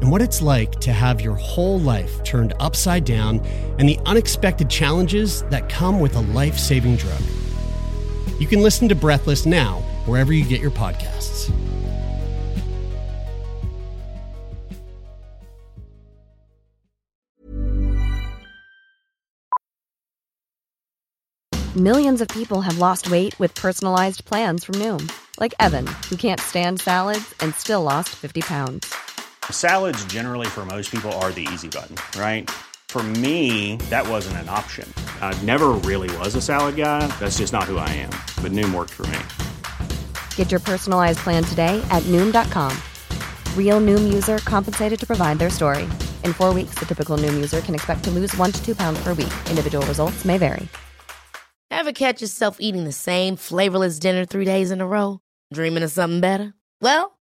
and what it's like to have your whole life turned upside down and the unexpected challenges that come with a life saving drug. You can listen to Breathless now, wherever you get your podcasts. Millions of people have lost weight with personalized plans from Noom, like Evan, who can't stand salads and still lost 50 pounds. Salads, generally, for most people, are the easy button, right? For me, that wasn't an option. I never really was a salad guy. That's just not who I am. But Noom worked for me. Get your personalized plan today at Noom.com. Real Noom user compensated to provide their story. In four weeks, the typical Noom user can expect to lose one to two pounds per week. Individual results may vary. Ever catch yourself eating the same flavorless dinner three days in a row? Dreaming of something better? Well,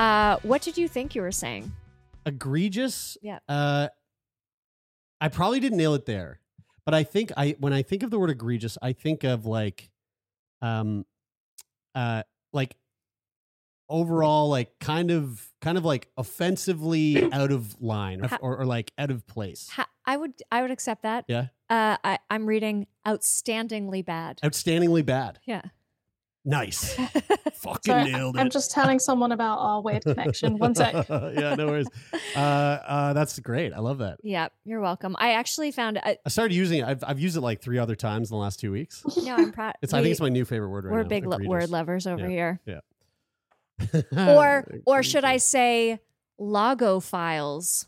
Uh, what did you think you were saying? Egregious? Yeah. Uh, I probably didn't nail it there, but I think I when I think of the word egregious, I think of like, um, uh, like overall, like kind of kind of like offensively out of line or, Ha- or, or like out of place. Ha- I would I would accept that. Yeah. Uh, I, I'm reading outstandingly bad. Outstandingly bad. Yeah. Nice. Fucking Sorry, nailed it. I'm just telling someone about our weird connection. One sec. yeah, no worries. Uh, uh, that's great. I love that. Yeah, you're welcome. I actually found I, I started using it. I've, I've used it like three other times in the last two weeks. no, I'm proud. It's, I think it's my new favorite word right we're now. big lo- word lovers over Yeah. here. Yeah. Or or should I say logophiles?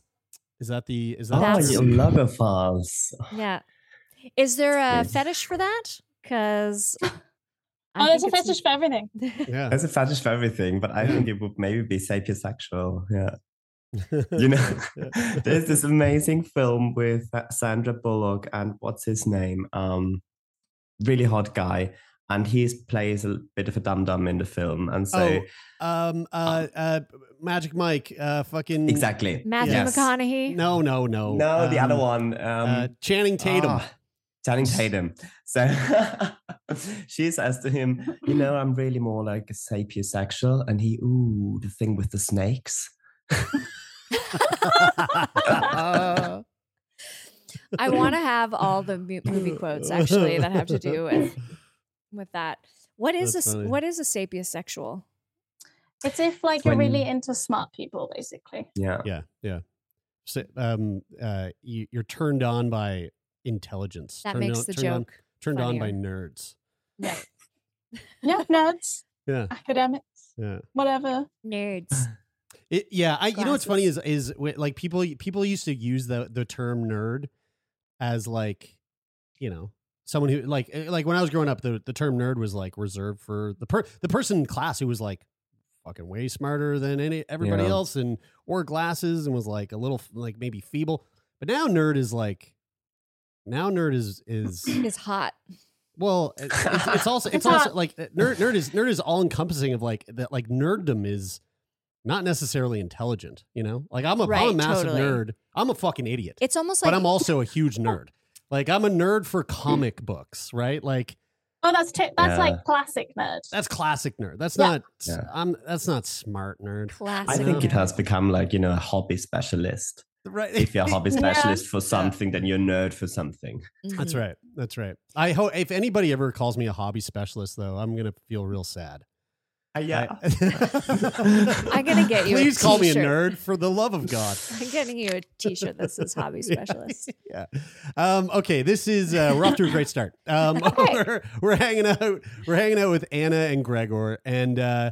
Is that the is that Oh, the That's- you term? logophiles. Yeah. Is there a fetish for that? Because Oh, there's a fetish for everything. Yeah. There's a fetish for everything, but I think it would maybe be sapiosexual. Yeah. You know, there's this amazing film with uh, Sandra Bullock and what's his name? Um, really hot guy. And he plays a bit of a dum dum in the film. And so, oh, um, uh, uh, Magic Mike, uh, fucking exactly. Matthew Yes. McConaughey. No, no, no. No, the other Um, one. Um, uh, Channing Tatum. ah, Channing Tatum. So she says to him, You know, I'm really more like a sapiosexual. And he, Ooh, the thing with the snakes. I want to have all the movie quotes actually that have to do with with that. What is That's a s- funny. what is a sapiosexual? It's if like you're really into smart people, basically. Yeah. Yeah, yeah. So, um, uh, you, you're turned on by intelligence. That turned makes on, the turned on- joke turned on by nerds. No. Yeah, nerds, Yeah, academics, yeah. whatever. Nerds. It, yeah, I you know what's funny is is like people people used to use the the term nerd as like you know someone who like eh, like when I was growing up the the term nerd was like reserved for the per the person in class who was like fucking way smarter than any everybody Yeah. else and wore glasses and was like a little like maybe feeble. But now nerd is like now nerd is is is hot. well it- it's, it's also it's It's also not- like uh, nerd nerd is nerd is all encompassing of like that like nerddom is not necessarily intelligent. You know, like I'm a, I'm a massive totally. nerd. I'm a fucking idiot. It's almost like but I'm also a huge nerd. Like I'm a nerd for comic books, right? Like Oh, that's t- that's Yeah. like classic nerd. that's classic nerd. That's Yeah. not. Yeah. I'm. That's not smart nerd. I classic. think it has become like, you know, a hobby specialist. Right. If you're a hobby Yeah. specialist for something, then you're a nerd for something. That's Mhm. right. That's right. I hope if anybody ever calls me a hobby specialist, though, I'm gonna feel real sad. Uh, yeah. I'm gonna get you a Please call me a t-shirt. nerd for the love of God. I'm getting you a T-shirt that says "Hobby Specialist." yeah. Um, okay, this is uh, we're off to a great start. Um, Okay. we're, we're hanging out. We're hanging out with Anna and Gregor, and uh,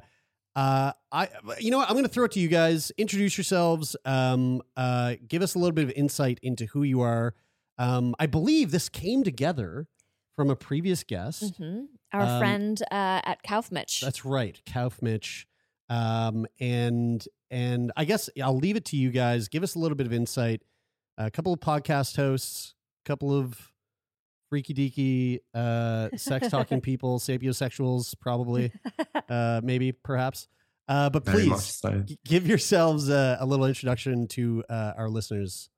uh, I, you know, what? I'm going to throw it to you guys. Introduce yourselves. Um, uh, give us a little bit of insight into who you are. Um, I believe this came together from a previous guest. hmm Our Um, friend uh, at Kaufmich. That's right, Kaufmich. Um, and and I guess I'll leave it to you guys. Give us a little bit of insight. A couple of podcast hosts, a couple of freaky deaky uh, sex talking people, sapiosexuals, probably, uh, maybe, perhaps. Uh, but Very please so. g- give yourselves uh, a little introduction to uh, our listeners.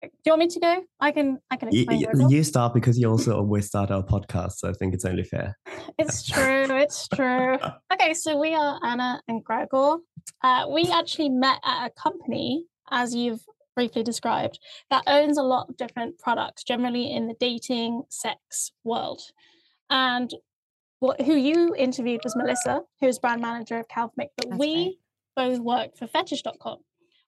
Do you want me to go? I can. I can You, explain. you- Gregor. you start because you also always start our podcast, so I think it's only fair. It's true. It's true. Okay, so we are Anna and Gregor. Uh, we actually met at a company, as you've briefly described, that owns a lot of different products, generally in the dating sex world. And what, who you interviewed was Melissa, who's brand manager of Kaufmich, but That's we right. both worked for Fetish.com,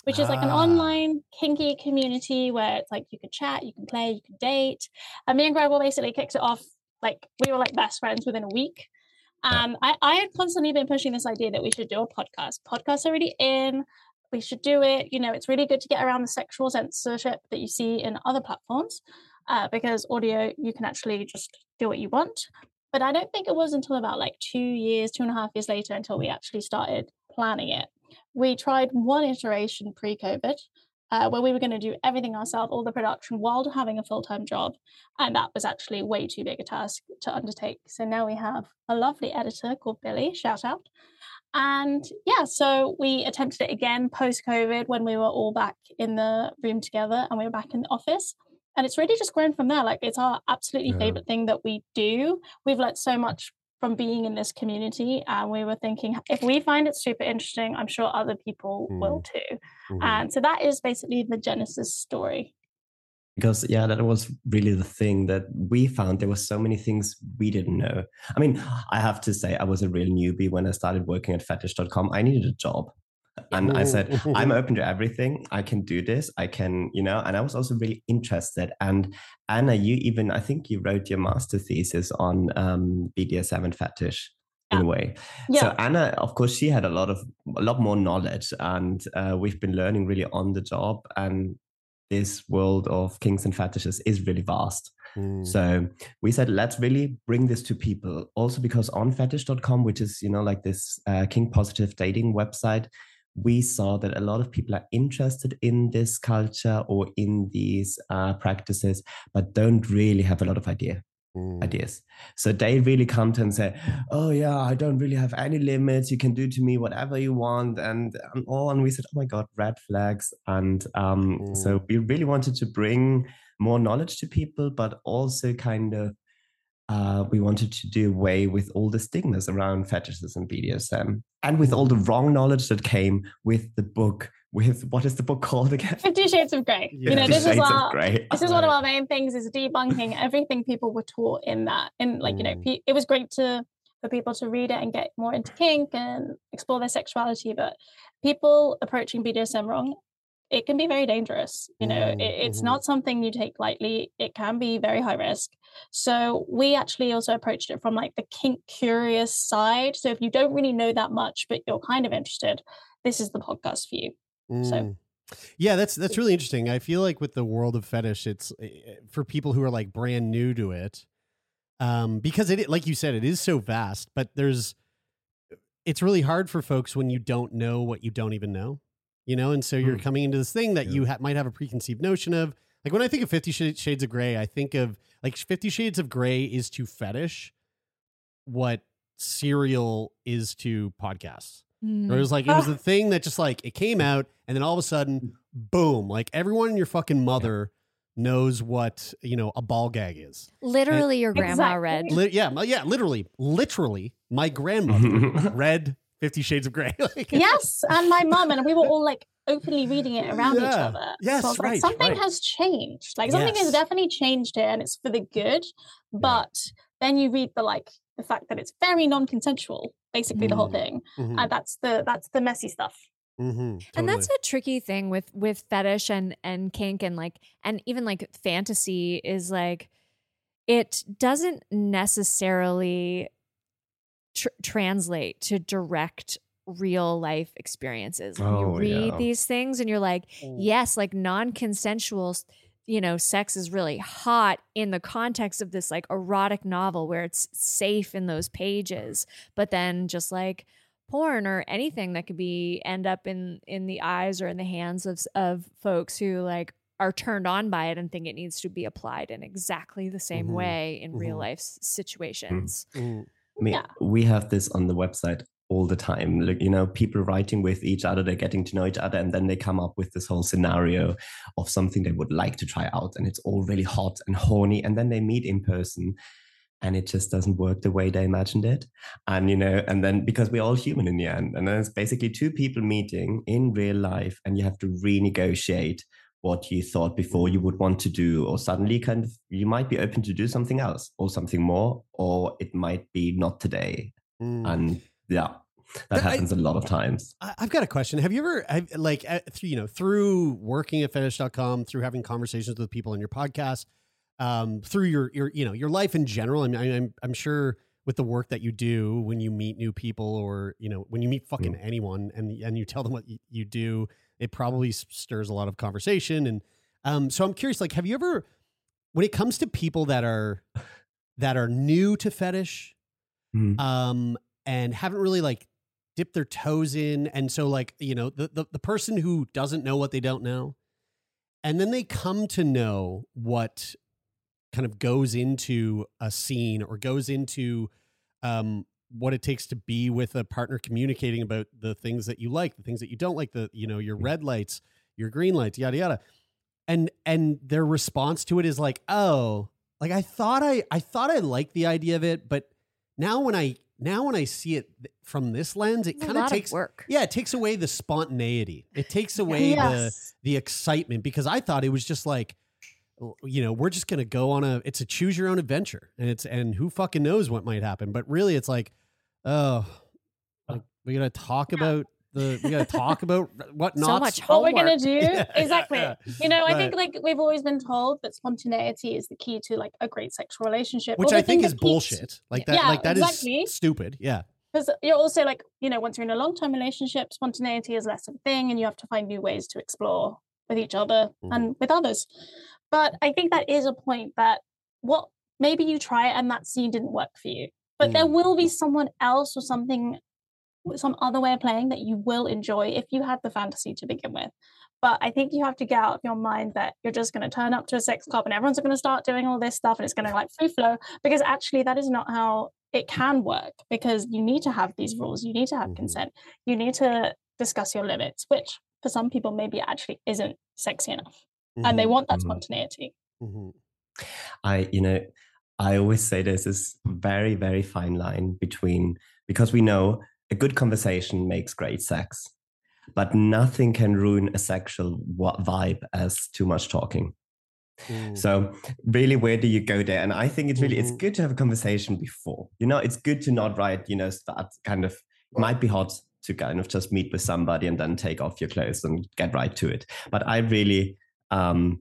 which is like an Ah. online kinky community where it's like you can chat, you can play, you can date. And me and Greg Gregor basically kicked it off like we were like best friends within a week. And I, I had constantly been pushing this idea that we should do a podcast. Podcasts are already in. We should do it. You know, it's really good to get around the sexual censorship that you see in other platforms uh, because audio, you can actually just do what you want. But I don't think it was until about like two years, two and a half years later until we actually started planning it. We tried one iteration pre COVID uh, where we were going to do everything ourselves, all the production, while having a full time job. And that was actually way too big a task to undertake. So now we have a lovely editor called Billy, shout out. And yeah, so we attempted it again post COVID when we were all back in the room together and we were back in the office. And it's really just grown from there. Like it's our absolutely Yeah. favorite thing that we do. We've learned so much from being in this community. And we were thinking, if we find it super interesting, I'm sure other people will too. Mhm. And so that is basically the Genesis story. Because yeah that was really the thing that we found. There were so many things we didn't know. I mean i have to say i was a real newbie when i started working at fetish.com i needed a job. And i said i'm open to everything. I can do this. I can you know? And i was also really interested. And anna you even i think you wrote your master thesis on um, bdsm and fetish in a way. Yeah. so anna of course she had a lot of a lot more knowledge. And uh, we've been learning really on the job. And this world of kinks and fetishes is really vast. Mm. so we said let's really bring this to people. Also because on fetish.com which is you know like this uh, kink positive dating website we saw that a lot of people are interested in this culture or in these uh, practices but don't really have a lot of idea Mm. ideas. So they really come to and say, "Oh yeah, I don't really have any limits. You can do to me whatever you want," and and all. And we said, "Oh my god, red flags!" And um, so we really wanted to bring more knowledge to people, but also kind of uh, we wanted to do away with all the stigmas around fetishes and BDSM, and with all the wrong knowledge that came with the book. With what is the book called again? Fifty Shades of Grey. Yeah. You know, this is Shades of our this is one of our main things is debunking everything people were taught in that. And like, you know, Mm. it was great to for people to read it and get more into kink and explore their sexuality, but people approaching BDSM wrong, it can be very dangerous. You know, Mm, it, it's mhm. not something you take lightly. It can be very high risk. So we actually also approached it from like the kink curious side. So if you don't really know that much, but you're kind of interested, this is the podcast for you. So- Mm. yeah, that's that's really interesting. I feel like with the world of fetish, it's eh, for people who are like brand new to it, um, because it like you said, it is so vast. But there's, it's really hard for folks when you don't know what you don't even know, you know, and so you're Mm. coming into this thing that Yeah. you ha- might have a preconceived notion of. Like when I think of Fifty Sh- Shades of Grey, I think of like Fifty Shades of Grey is to fetish what serial is to podcasts. Mm. Or it was like it was the thing that just like it came out and then all of a sudden, boom! Like everyone and your fucking mother knows what you know a ball gag is. Literally, your grandma Exactly. read. Li- yeah, yeah, literally, literally, my grandmother read Fifty Shades of Grey. like, yes, and my mum and we were all like openly reading it around each other. Yes, so right, like, something right. has changed. Like something Yes. has definitely changed here, and it's for the good. But then you read the like the fact that it's very non-consensual, basically the whole Mm. thing, mhm, and that's the that's the messy stuff. mhm, and that's totally. a tricky thing with with fetish and and kink and like and even like fantasy is like it doesn't necessarily tr- translate to direct real life experiences when you Oh, read yeah. these things and you're like yes like non-consensual you know sex is really hot in the context of this like erotic novel where it's safe in those pages but then just like porn or anything that could be end up in in the eyes or in the hands of of folks who like are turned on by it and think it needs to be applied in exactly the same Mhm. way in real Mhm. life situations. Mhm. I mean, Yeah. we have this on the website all the time. Like, you know, people writing with each other, they're getting to know each other, and then they come up with this whole scenario of something they would like to try out, and it's all really hot and horny, and then they meet in person. And it just doesn't work the way they imagined it. And, you know, and then because we're all human in the end, and then it's basically two people meeting in real life, and you have to renegotiate what you thought before you would want to do, or suddenly kind of you might be open to do something else or something more, or it might be not today. Mm. And yeah, that happens a lot of times. I- I've got a question. Have you ever, like, uh, through, you know, through working at fetish.com, through having conversations with people on your podcast, um, through your, your, you know, your life in general? I mean, I, I'm, I'm sure with the work that you do when you meet new people or, you know, when you meet fucking anyone and, and you tell them what you, you do, it probably stirs a lot of conversation. And, um, so I'm curious, like, have you ever, when it comes to people that are, that are new to fetish, Mm. um, and haven't really like dipped their toes in. And so like, you know, the, the, the person who doesn't know what they don't know, and then they come to know what kind of goes into a scene or goes into um, what it takes to be with a partner communicating about the things that you like, the things that you don't like, the, you know, your red lights, your green lights, yada, yada. And, and their response to it is like, oh, like I thought I, I thought I liked the idea of it, but now when I, now when I see it from this lens, it It's a kind of lot takes, work. yeah, it takes away the spontaneity. It takes away the, Yes. the excitement because I thought it was just like, you know, we're just gonna go on a it's a choose your own adventure, and it's and who fucking knows what might happen. But really, it's like, oh, oh. like we gotta talk about the we gotta talk about what not So much what we're gonna do Yeah, exactly yeah. you know i think like we've always been told that spontaneity is the key to like a great sexual relationship which I think is bullshit. Like that, Yeah, like that is exactly. stupid. Yeah, because you're also like you know once you're in a long-term relationship spontaneity is less of a thing and you have to find new ways to explore with each other Mhm. and with others but i think that is a point that what maybe you try it and that scene didn't work for you but there Mm. will be someone else or something some other way of playing that you will enjoy if you had the fantasy to begin with but i think you have to get out of your mind that you're just going to turn up to a sex club and everyone's going to start doing all this stuff and it's going to like free flow because actually that is not how it can work because you need to have these rules you need to have Mhm. consent you need to discuss your limits which for some people maybe actually isn't sexy enough and they Mhm, want that Mhm. spontaneity mhm. I, you know, I always say there's this very, very fine line between because we know a good conversation makes great sex, but nothing can ruin a sexual vibe as too much talking. Mm. So really, where do you go there? And I think it's really it's Mhm. good to have a conversation before. You know, it's good to not write. You know, start kind of it might be hot to kind of just meet with somebody and then take off your clothes and get right to it. But I really, um,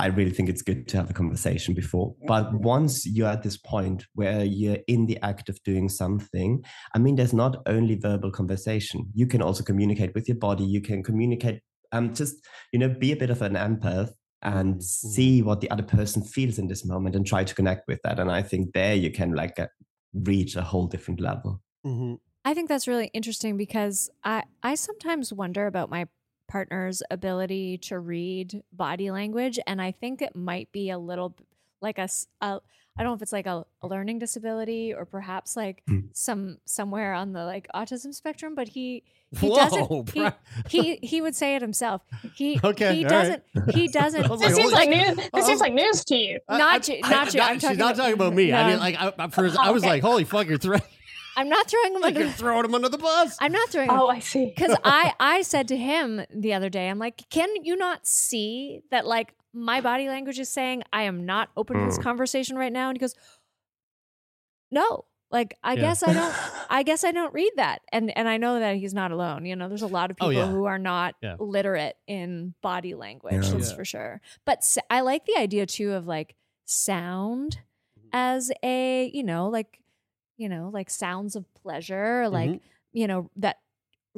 I really think it's good to have a conversation before. But once you're at this point where you're in the act of doing something, I mean, there's not only verbal conversation. You can also communicate with your body. You can communicate. Um, just you know, be a bit of an empath and Mhm, mhm. see what the other person feels in this moment and try to connect with that. And I think there you can like get, reach a whole different level. Mhm. I think that's really interesting because I I sometimes wonder about my partner's ability to read body language and I think it might be a little like a, s- a- I don't know if it's like a, a learning disability or perhaps like Mm. some somewhere on the like autism spectrum, but he he Whoa, doesn't he, he, he would say it himself. He Okay, he doesn't he doesn't I This like, seems like news. I This seems like news to you. Not I- you- I- not you. I'm she's talking not about- talking about me. I mean, like, I, I, first, I was Okay. like, holy fuck, you're, throw- I'm not throwing him like under you're throwing him under the bus. I'm not throwing him Oh, I see. because I I said to him the other day, I'm like, can you not see that like my body language is saying I am not open to this Mm. conversation right now? And he goes, no. Like I Yeah. guess I don't. I guess I don't read that, and and I know that he's not alone. You know, there's a lot of Oh, people yeah. who are not Yeah. literate in body language. Yeah. That's Yeah. for sure. But s- I like the idea too of like sound Mm-hmm. as a you know like you know like sounds of pleasure, like Mhm. you know that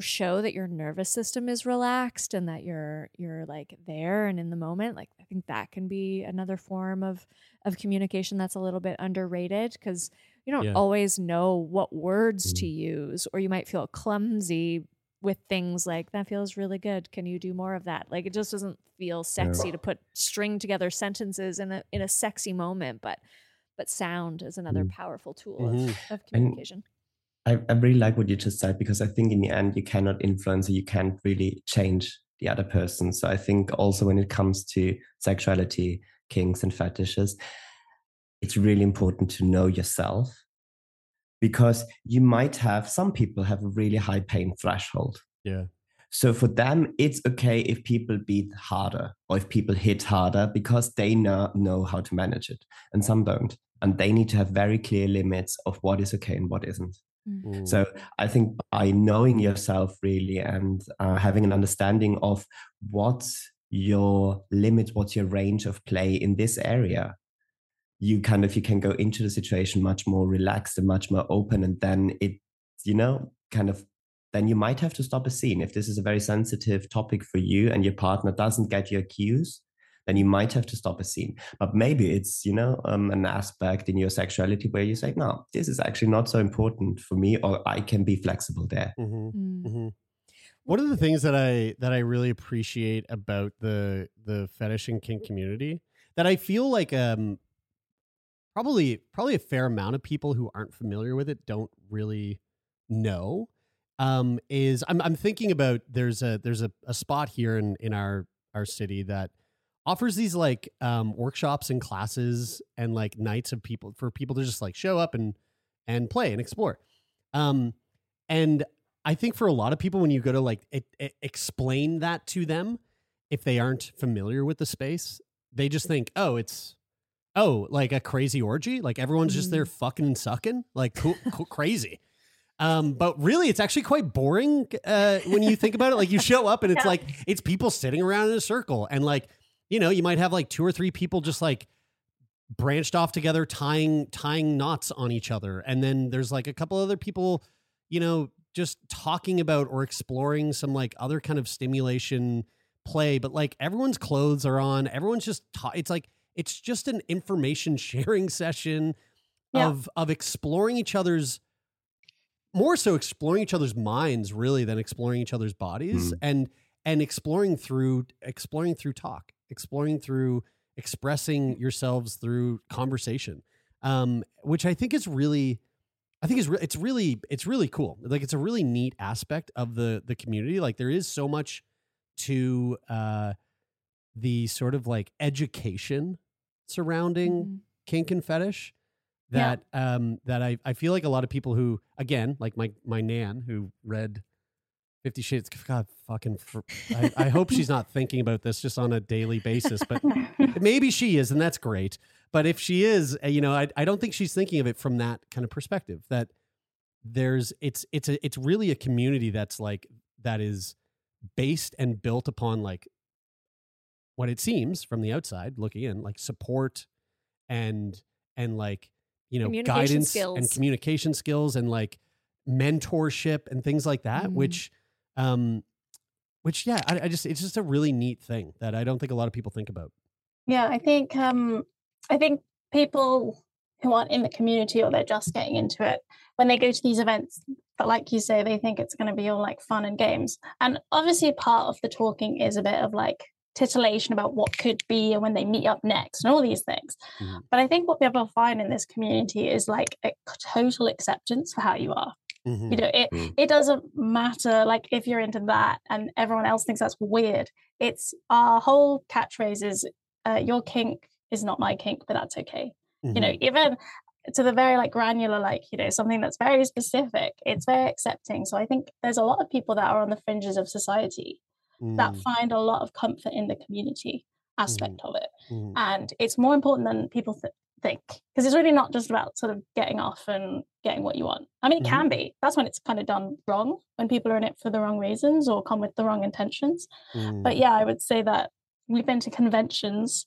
show that your nervous system is relaxed and that you're you're like there and in the moment like i think that can be another form of of communication that's a little bit underrated because you don't Yeah. always know what words to Mm. use or you might feel clumsy with things like that feels really good can you do more of that like it just doesn't feel sexy to put string together sentences in a in a sexy moment but but sound is another Mm. powerful tool Mhm. of, of communication I, I really like what you just said because I think in the end you cannot influence or you can't really change the other person. So I think also when it comes to sexuality, kinks, and fetishes, it's really important to know yourself because you might have some people have a really high pain threshold. Yeah. So for them, it's okay if people beat harder or if people hit harder because they know, know how to manage it, and some don't. And they need to have very clear limits of what is okay and what isn't. Mm. So I think by knowing yourself really and uh, having an understanding of what's your limit, what's your range of play in this area, you kind of you can go into the situation much more relaxed and much more open, and then it, you know, kind of then you might have to stop a scene if this is a very sensitive topic for you and your partner doesn't get your cues then you might have to stop a scene but maybe it's you know um, an aspect in your sexuality where you say no this is actually not so important for me or i can be flexible there Mhm. Mm. hmm One of the things that I that I really appreciate about the the fetish and kink community that I feel like um probably probably a fair amount of people who aren't familiar with it don't really know um is I'm I'm thinking about there's a there's a, a spot here in in our our city that offers these like um workshops and classes and like nights of people for people to just like show up and and play and explore. Um and I think for a lot of people, when you go to like it, it- explain that to them, if they aren't familiar with the space, they just think, oh, it's oh, like a crazy orgy, like everyone's just there fucking and sucking, like cool, cool, crazy. Um, but really, it's actually quite boring uh, when you think about it. Like you show up and it's Yeah. like it's people sitting around in a circle, and like you know, you might have like two or three people just like branched off together, tying tying knots on each other, and then there's like a couple other people, you know, just talking about or exploring some like other kind of stimulation play. But like everyone's clothes are on, everyone's just ta- it's like it's just an information sharing session Yeah. of of exploring each other's more so exploring each other's minds really than exploring each other's bodies Mm. and and exploring through exploring through talk exploring through expressing yourselves through conversation um which i think is really i think is re- it's really it's really cool like it's a really neat aspect of the the community like there is so much to uh the sort of like education surrounding Mhm. kink and fetish Yeah. that um that I, I feel like a lot of people who again like my my nan who read 50 shades god fucking fr- I, I hope she's not thinking about this just on a daily basis but maybe she is and that's great but if she is uh, you know I, I don't think she's thinking of it from that kind of perspective that there's it's it's a it's really a community that's like that is based and built upon like what it seems from the outside looking in like support and and like you know Communication guidance and communication skills and like mentorship and things like that Mhm. which um which yeah I, I just it's just a really neat thing that i don't think a lot of people think about Yeah, I think um I think people who aren't in the community or they're just getting into it, when they go to these events, but like you say, they think it's going to be all like fun and games. And obviously, part of the talking is a bit of like titillation about what could be and when they meet up next and all these things. Mm-hmm. But I think what people find in this community is like a total acceptance for how you are. Mm-hmm. You know, it mm-hmm. it doesn't matter like if you're into that and everyone else thinks that's weird. It's our whole catchphrase is uh, your kink is not my kink, but that's okay. You know, mm-hmm. even to the very like granular, like, you know, something that's very specific, it's very accepting. So I think there's a lot of people that are on the fringes of society mm. that find a lot of comfort in the community aspect mm. of it. Mm. And it's more important than people th- think because it's really not just about sort of getting off and getting what you want. I mean, it can mm-hmm. be. That's when it's kind of done wrong, when people are in it for the wrong reasons or come with the wrong intentions. But mm. yeah, I would say that we've been to conventions.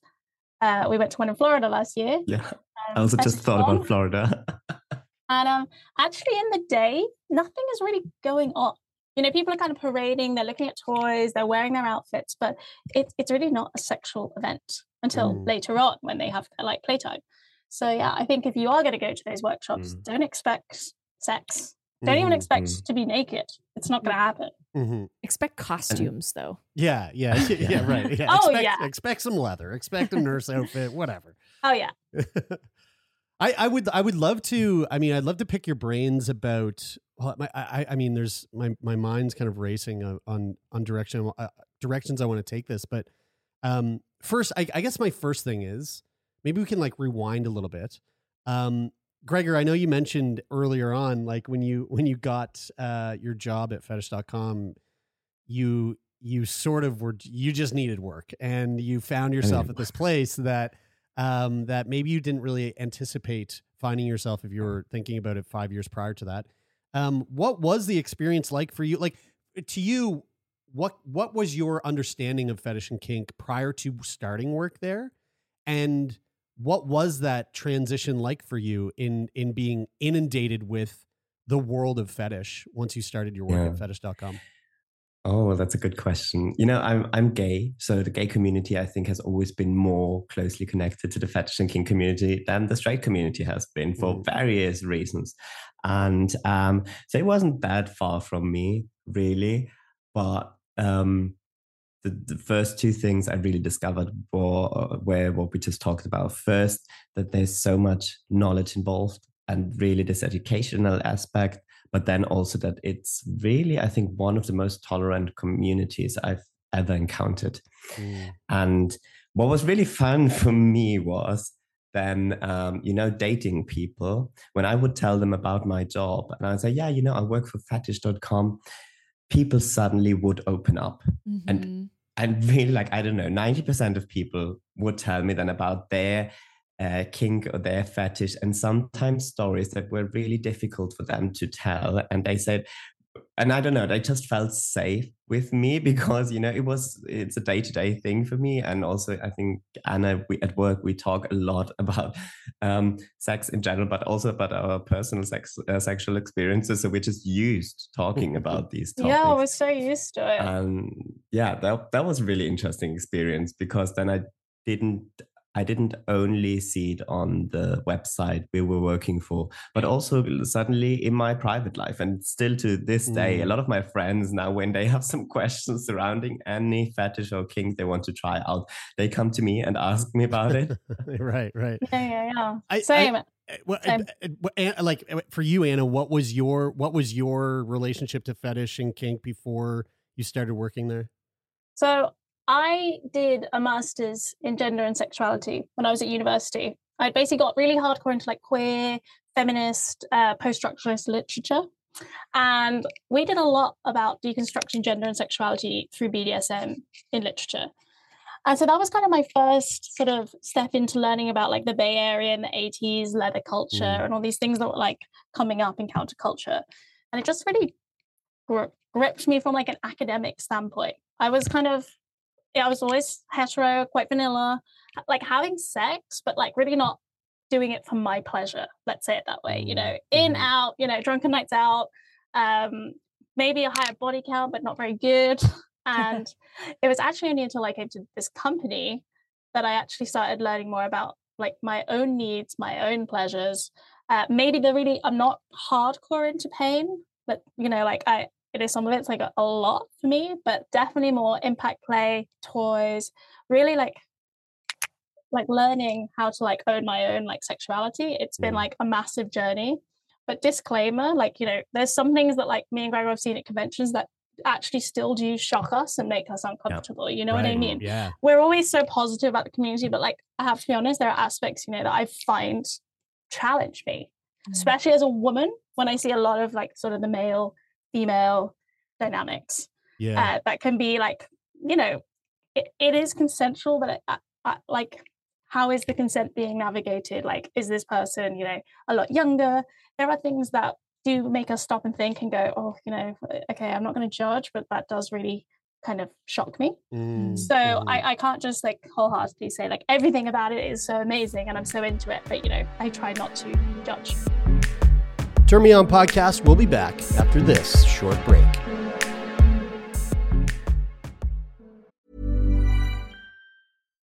Uh, we went to one in Florida last year. Yeah. I also just thought about Florida. and um, actually, in the day, nothing is really going on. You know, people are kind of parading, they're looking at toys, they're wearing their outfits, but it, it's really not a sexual event until mm. later on when they have like playtime. So, yeah, I think if you are going to go to those workshops, mm. don't expect sex. Don't mm-hmm. even expect mm-hmm. to be naked. It's not going to happen. Mm-hmm. Expect costumes, though. Yeah, yeah, yeah, yeah right. Yeah. oh, expect, yeah. Expect some leather. Expect a nurse outfit. Whatever. Oh yeah. I, I would I would love to I mean I'd love to pick your brains about well, my, I I mean there's my my mind's kind of racing on on, on direction uh, directions I want to take this but um first I, I guess my first thing is maybe we can like rewind a little bit. Um Gregor I know you mentioned earlier on like when you when you got uh your job at fetish.com you you sort of were you just needed work and you found yourself at this place that um, that maybe you didn't really anticipate finding yourself if you were thinking about it five years prior to that. Um, what was the experience like for you? Like to you, what what was your understanding of fetish and kink prior to starting work there, and what was that transition like for you in in being inundated with the world of fetish once you started your work yeah. at fetish.com? Oh, well, that's a good question. You know, I'm I'm gay, so the gay community I think has always been more closely connected to the fetish and kink community than the straight community has been for mm. various reasons, and um, so it wasn't that far from me really, but um, the, the first two things I really discovered were, were what we just talked about. First, that there's so much knowledge involved, and really this educational aspect but then also that it's really, I think, one of the most tolerant communities I've ever encountered. Mm. And what was really fun for me was then, um, you know, dating people. When I would tell them about my job and I'd say, yeah, you know, I work for fetish.com, people suddenly would open up. Mm-hmm. And and really like, I don't know, 90% of people would tell me then about their uh, kink or their fetish, and sometimes stories that were really difficult for them to tell. And they said, and I don't know, they just felt safe with me because you know it was it's a day to day thing for me, and also I think Anna, we at work we talk a lot about um, sex in general, but also about our personal sex uh, sexual experiences. So we're just used talking about these topics. Yeah, we're so used to it. And yeah, that that was really interesting experience because then I didn't I didn't only see it on the website we were working for, but also suddenly in my private life. And still to this day, mm. a lot of my friends now, when they have some questions surrounding any fetish or kink they want to try out, they come to me and ask me about it. right, right. Yeah, yeah, yeah. I, Same. I, eh, well, eh, eh, like for you, Anna, what was your what was your relationship to fetish and kink before you started working there? So I did a master's in gender and sexuality when I was at university. I basically got really hardcore into like queer, feminist, uh, post structuralist literature. And we did a lot about deconstructing gender and sexuality through BDSM in literature. And so that was kind of my first sort of step into learning about like the Bay Area in the 80s, leather culture, mm. and all these things that were like coming up in counterculture. And it just really gri- gripped me from like an academic standpoint. I was kind of I was always hetero, quite vanilla, like having sex, but like really not doing it for my pleasure. Let's say it that way. You know, in mm-hmm. out, you know, drunken nights out, um, maybe a higher body count, but not very good. And it was actually only until I came to this company that I actually started learning more about like my own needs, my own pleasures. Uh, maybe the really I'm not hardcore into pain, but you know, like I it is some of it's like a, a lot for me, but definitely more impact play, toys, really like like learning how to like own my own like sexuality. It's been Mm. like a massive journey. But disclaimer, like, you know, there's some things that like me and Gregor have seen at conventions that actually still do shock us and make us uncomfortable. You know what I mean? Yeah. We're always so positive about the community, but like I have to be honest, there are aspects, you know, that I find challenge me, especially as a woman, when I see a lot of like sort of the male female dynamics Yeah. uh, that can be like you know it, it is consensual but I, I, like how is the consent being navigated like is this person you know a lot younger there are things that do make us stop and think and go oh you know okay i'm not going to judge but that does really kind of shock me Mm, so mhm. I, I can't just like wholeheartedly say like everything about it is so amazing and i'm so into it but you know i try not to judge Turn Me On podcast will be back after this short break.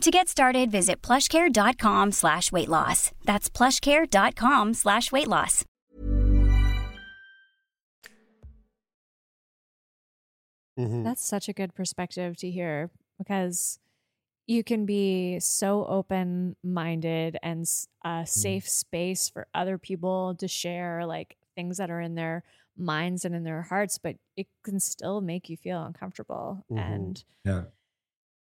To get started, visit plushcare.com slash weight loss. That's plushcare.com slash weight loss. Mhm. That's such a good perspective to hear because you can be so open minded and a safe space for other people to share like things that are in their minds and in their hearts, but it can still make you feel uncomfortable. Mhm. And Yeah.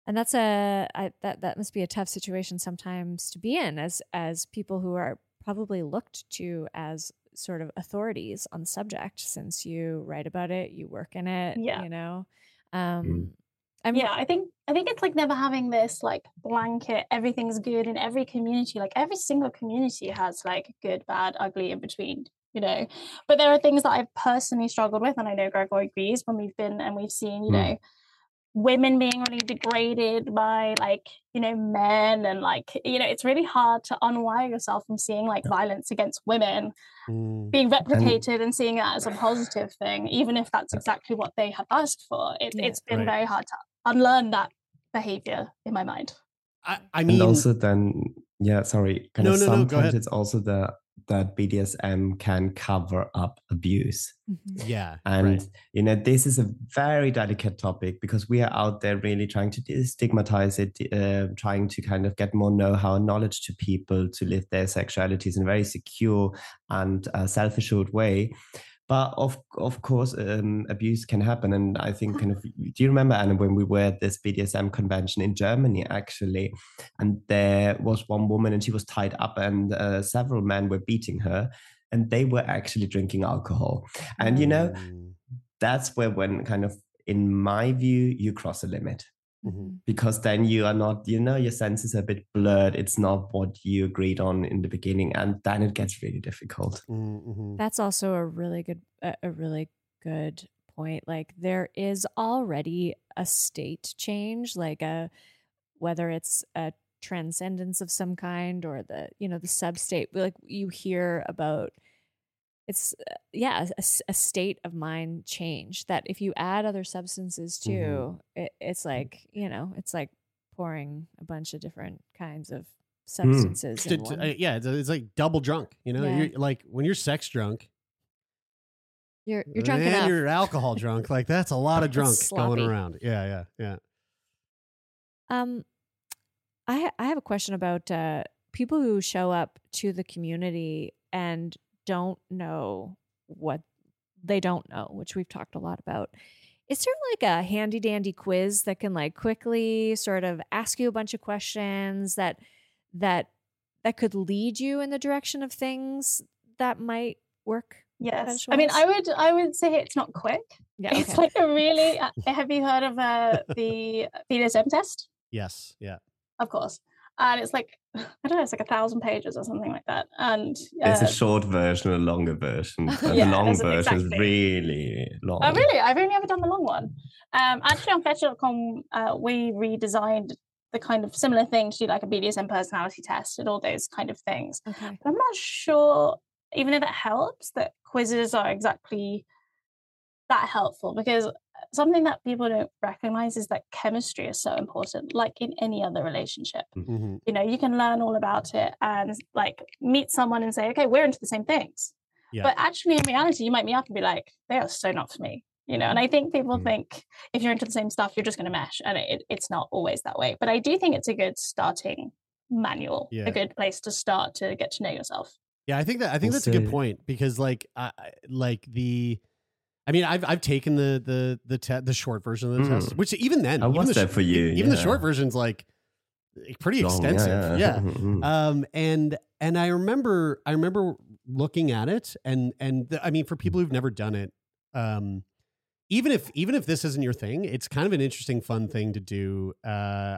And that's a I, that that must be a tough situation sometimes to be in as as people who are probably looked to as sort of authorities on the subject since you write about it you work in it Yeah. you know um i mean yeah i think i think it's like never having this like blanket everything's good in every community like every single community has like good bad ugly in between you know but there are things that i've personally struggled with and i know gregor agrees when we've been and we've seen you Mm. know women being really degraded by like you know men and like you know it's really hard to unwire yourself from seeing like violence against women Mm. being replicated and, seeing it as a positive thing, even if that's exactly what they have asked for. It, Yeah. It's been Right. very hard to unlearn that behavior in my mind. I, I mean, and also then yeah sorry kind No, of no, no, sometimes go ahead. it's also the that bdsm can cover up abuse mhm. yeah, and right. you know this is a very delicate topic because we are out there really trying to destigmatize it uh, trying to kind of get more know-how and knowledge to people to live their sexualities in a very secure and uh, self-assured way but of of course um, abuse can happen. And i think kind of do you remember anna when we were at this bdsm convention in germany actually? And there was one woman and she was tied up and uh, several men were beating her and they were actually drinking alcohol. And you know Mm. that's where when kind of in my view you cross a limit Mhm. because then you are not you know your senses are a bit blurred it's not what you agreed on in the beginning and then it gets really difficult Mm, mhm. that's also a really good a, a really good point like there is already a state change like a whether it's a transcendence of some kind or the you know the substate like you hear about it's uh, yeah a, a state of mind change that if you add other substances to Mhm. it, it's like you know it's like pouring a bunch of different kinds of Hmm. substances. in It's- one. uh, yeah, it's, it's like double drunk. You know, Yeah. you're like when you're sex drunk, You're you're drunk and enough. you're alcohol drunk. Like that's a lot of drunk going around. Yeah, yeah, yeah. Um, I I have a question about uh, people who show up to the community and don't know what they don't know, which we've talked a lot about. Is there like a handy dandy quiz that can like quickly sort of ask you a bunch of questions that that that could lead you in the direction of things that might work? Yes. I mean, I would I would say it's not quick. Yeah, It's like a really. uh, Have you heard of uh, the BDSM test? Yes, yeah. Of course. And it's like I don't know, it's like a thousand pages or something like that. And There's uh, a short version, a longer version. and Yeah, the long there's- version is really long. Oh, really? I've only ever done the long one. Um, actually, on fetish.com, uh, we redesigned the kind of similar thing to do like a BDSM personality test and all those kind of things. Okay. But I'm not sure, even if it helps, that quizzes are exactly that helpful because uh, something that people don't recognize is that chemistry is so important, like in any other relationship. Mm-hmm. You know, you can learn all about it and like meet someone and say, okay, we're into the same things. Yeah. But actually, in reality, you might meet up and be like, they are so not for me. You know, and I think people Mm. think if you're into the same stuff, you're just going to mesh, and it, it's not always that way. But I do think it's a good starting manual, Yeah. a good place to start to get to know yourself. Yeah, I think that I think that's a good point because like I I- like the I mean I've I've taken the the the te- the short version of the test, Mm. which even then even was the that for you? Even the short version's like pretty Long, extensive. yeah. Yeah. Mhm. Um and and I remember I remember looking at it and and the, I mean for people who've never done it um even if even if this isn't your thing, it's kind of an interesting, fun thing to do. Uh,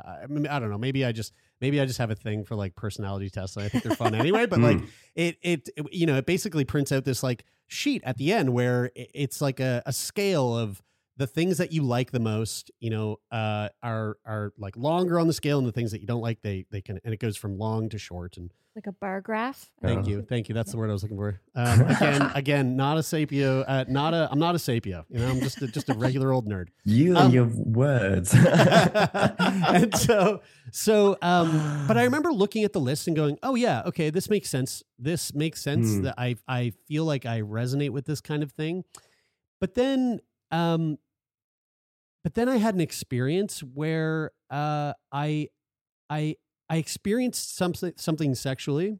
I, mean, I don't know. Maybe I just maybe I just have a thing for like personality tests. And I think they're fun anyway. But like Mm. it, it, it- you know, it basically prints out this like sheet at the end where it's like a, a scale of the things that you like the most. You know, uh, are are like longer on the scale, and the things that you don't like, they they can, and it goes from long to short. And like a bar graph. thank Yeah. you, thank you. That's the word I was looking for. Um, again, again, not a sapio, uh, not a. I'm not a sapio. You know, I'm just a, just a regular old nerd. You Um, and your words. and so so um but i remember looking at the list and going oh yeah okay this makes sense this makes sense Hmm. that i i feel like i resonate with this kind of thing but then um but then i had an experience where uh i i i experienced something something sexually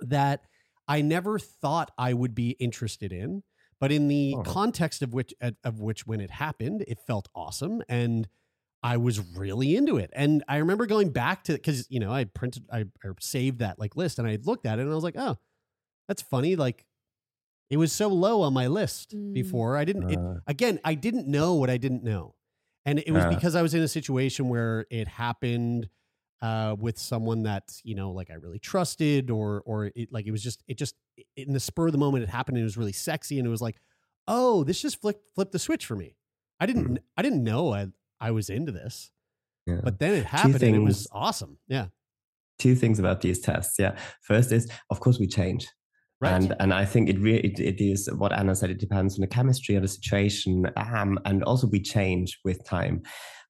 that i never thought i would be interested in but in the Oh. context of which of which when it happened it felt awesome and I was really into it. And I remember going back to because you know I printed I or saved that like list and I looked at it and I was like, oh, that's funny. Like it was so low on my list Mm. before. I didn't it, Uh. again, I didn't know what I didn't know. And it was Uh. because I was in a situation where it happened uh, with someone that, you know, like I really trusted or or it like it was just it just in the spur of the moment it happened and it was really sexy and it was like, oh, this just flipped flipped the switch for me. I didn't Mm. I didn't know I I was into this. Yeah. But then it happened and it was awesome. Yeah. Two things about these tests. Yeah. First is, of course, we change. Right. And and I think it really it, it is what Anna said. It depends on the chemistry of the situation, um, and also we change with time.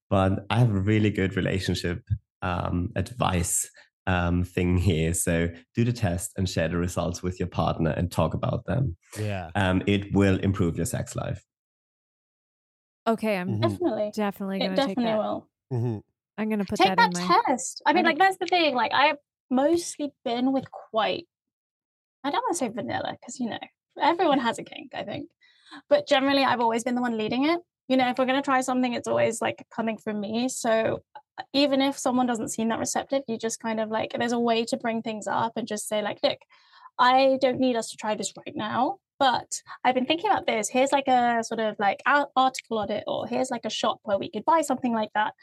But I have a really good relationship um, advice um, thing here. So do the test and share the results with your partner and talk about them. yeah. Um, it will improve your sex life. Okay, I'm Mhm. Definitely. definitely It gonna take definitely that. will. hmm I'm gonna put Take that, that, in my. test. I mean, like that's the thing. Like I've mostly been with quite I don't want to say vanilla because you know everyone has a kink, I think. But generally I've always been the one leading it. You know, if we're gonna try something, it's always like coming from me. So uh, even if someone doesn't seem that receptive, you just kind of like there's a way to bring things up and just say, like, look, I don't need us to try this right now. But I've been thinking about this. Here's like a sort of like ar- article on it, or here's like a shop where we could buy something like that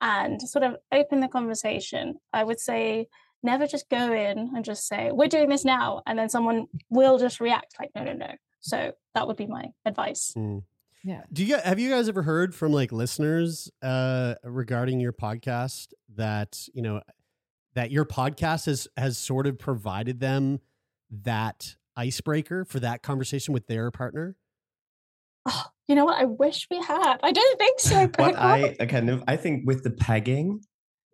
and sort of open the conversation. I would say never just go in and just say, we're doing this now. And then someone will just react like, no, no, no. So that would be my advice. Yeah. Do you have you guys ever heard from like listeners uh, regarding your podcast that you know that your podcast has has sort of provided them that icebreaker for that conversation with their partner? Oh, you know what? I wish we had. I don't think so. What I I kind of I think with the pegging,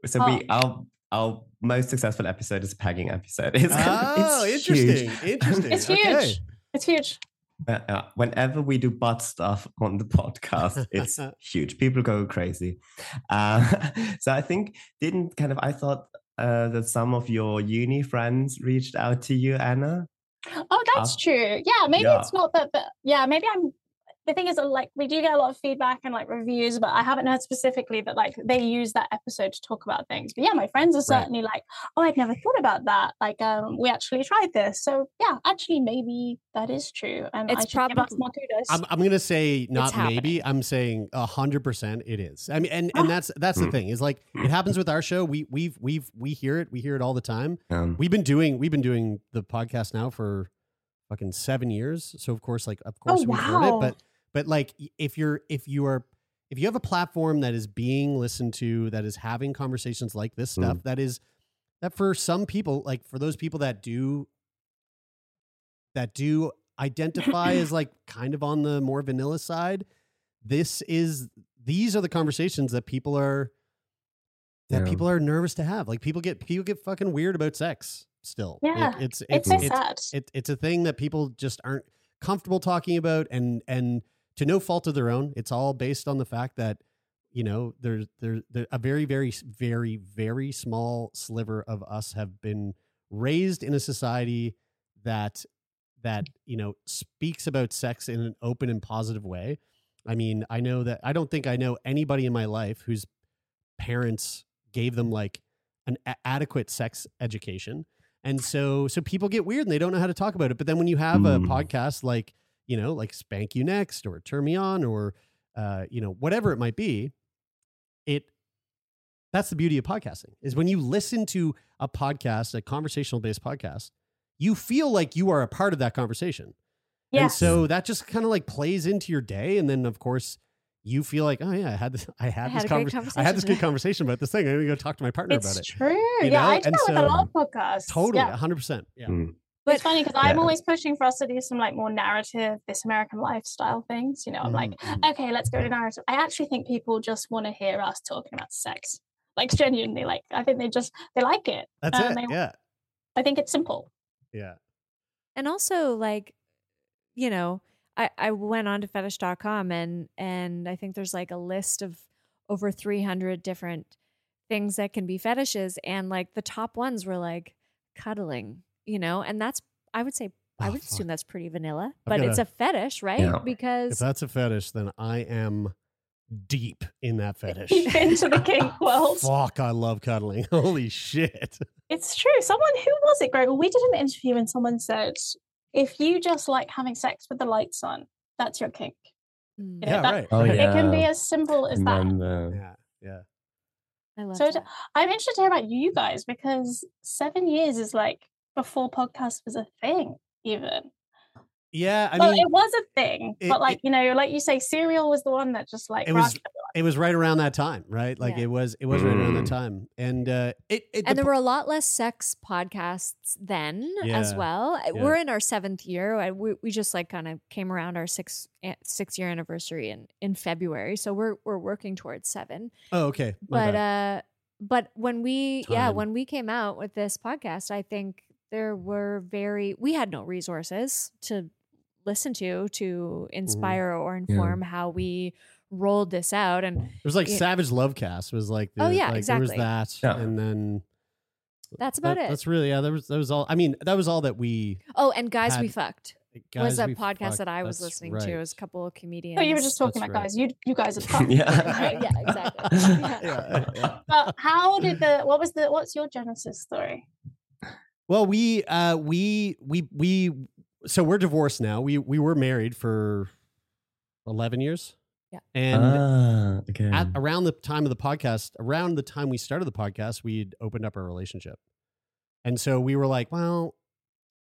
So Oh. we our our most successful episode is a pegging episode. It's, Oh, it's interesting. huge. Interesting. It's huge. Okay. It's huge. Uh, uh, whenever we do butt stuff on the podcast, it's huge. People go crazy. Uh, so I think didn't kind of I thought uh, that some of your uni friends reached out to you, Anna. Oh, that's Uh, true. Yeah, maybe yeah. it's not that, but yeah, maybe I'm. The thing is, like, we do get a lot of feedback and like reviews, but I haven't heard specifically that like they use that episode to talk about things. But yeah, my friends are certainly like, "Oh, I'd never thought about that." Like, um, we actually tried this, so yeah, actually, maybe that is true, and It's I should give us probably- more kudos. I'm, I'm gonna say not maybe. I'm saying a hundred percent it is. I mean, and and that's that's the Mm. thing is like it happens with our show. We we've we've we hear it. We hear it all the time. Um, We've been doing we've been doing the podcast now for fucking seven years. So of course, like of course we've heard it. But but like if you're if you are if you have a platform that is being listened to, that is having conversations like this stuff, Mm. that is that for some people, like for those people that do that do identify as like kind of on the more vanilla side, this is these are the conversations that people are that Yeah. people are nervous to have. Like people get people get fucking weird about sex still. It- Yeah, it's it's it's so it's, sad. it, it's a thing that people just aren't comfortable talking about and and to no fault of their own. It's all based on the fact that you know there's there's there, a very very very very small sliver of us have been raised in a society that that you know speaks about sex in an open and positive way. I mean, I know that I don't think I know anybody in my life whose parents gave them like an a- adequate sex education. And so so people get weird and they don't know how to talk about it. But then when you have a Mm. podcast like, you know, like Spank You Next or Turn Me On or uh, you know, whatever it might be, it that's the beauty of podcasting is when you listen to a podcast, a conversational based podcast, you feel like you are a part of that conversation. And so that just kind of like plays into your day. And then of course you feel like, oh yeah, I had this, I had, had this a great convers- I had this conversation good conversation about this thing. I'm gonna go talk to my partner it's about it. true. You yeah, know? I do And that with a lot of podcasts. Totally, Yeah. hundred percent. Yeah. mm. But- it's funny because I'm always pushing for us to do some like more narrative, this American lifestyle things. You know, I'm like, Mhm. okay, let's go to narrative. I actually think people just want to hear us talking about sex. Like genuinely, like I think they just they like it. That's and it. they- Yeah. I think it's simple. Yeah. and also like you know i i went on to fetish.com and and i think there's like a list of over 300 different things that can be fetishes and like the top ones were like cuddling you know and that's i would say i Oh, would fuck. assume that's pretty vanilla I've but it's gotta- a fetish right Yeah. If that's a fetish, then I am deep in that fetish. Deep into the kink world. Fuck, I love cuddling. Holy shit. It's true. Someone who was it, Greg? We did an interview and someone said, if you just like having sex with the lights on, that's your kink. Mm, You know, Yeah, that- right. Oh, right. It can be as simple as that. Remember. Yeah. Yeah. i love So that. d- I'm interested to hear about you guys because seven years is like before podcast was a thing, even. Yeah. I well, mean, it was a thing, it- but like it- you know, like you say, Serial was the one that just like It was- grasped it was right around that time, right? Like Yeah. it was it was right around that Mm. time. And uh it, it and the there were a lot less sex podcasts then as well. Yeah. We're in our seventh year. I, we, we just like kind of came around our six eh, six year anniversary in in February, so we're we're working towards seven. Oh, okay. My but bad. uh, but when we yeah when we came out with this podcast, I think there were very we had no resources to listen to to Mm-hmm. inspire or inform how we rolled this out and it was like yeah. Savage Lovecast was like the, Oh, yeah, like, there was that. Yeah. And then that's about that- it. That's really yeah, that was that was all I mean, that was all that we oh, and guys, we fucked. guys was a podcast fucked. that I was That's listening right. to. It was a couple of comedians. Oh, you were just talking That's about right. guys. You you guys are tough. Yeah. yeah, exactly. Yeah. Yeah, yeah. But how did the what was the what's your genesis story? Well, we uh we we we so we're divorced now. We we were married for 11 years. Yeah. And ah, okay. at around the time of the podcast, around the time we started the podcast, we'd opened up our relationship. And so we were like, well,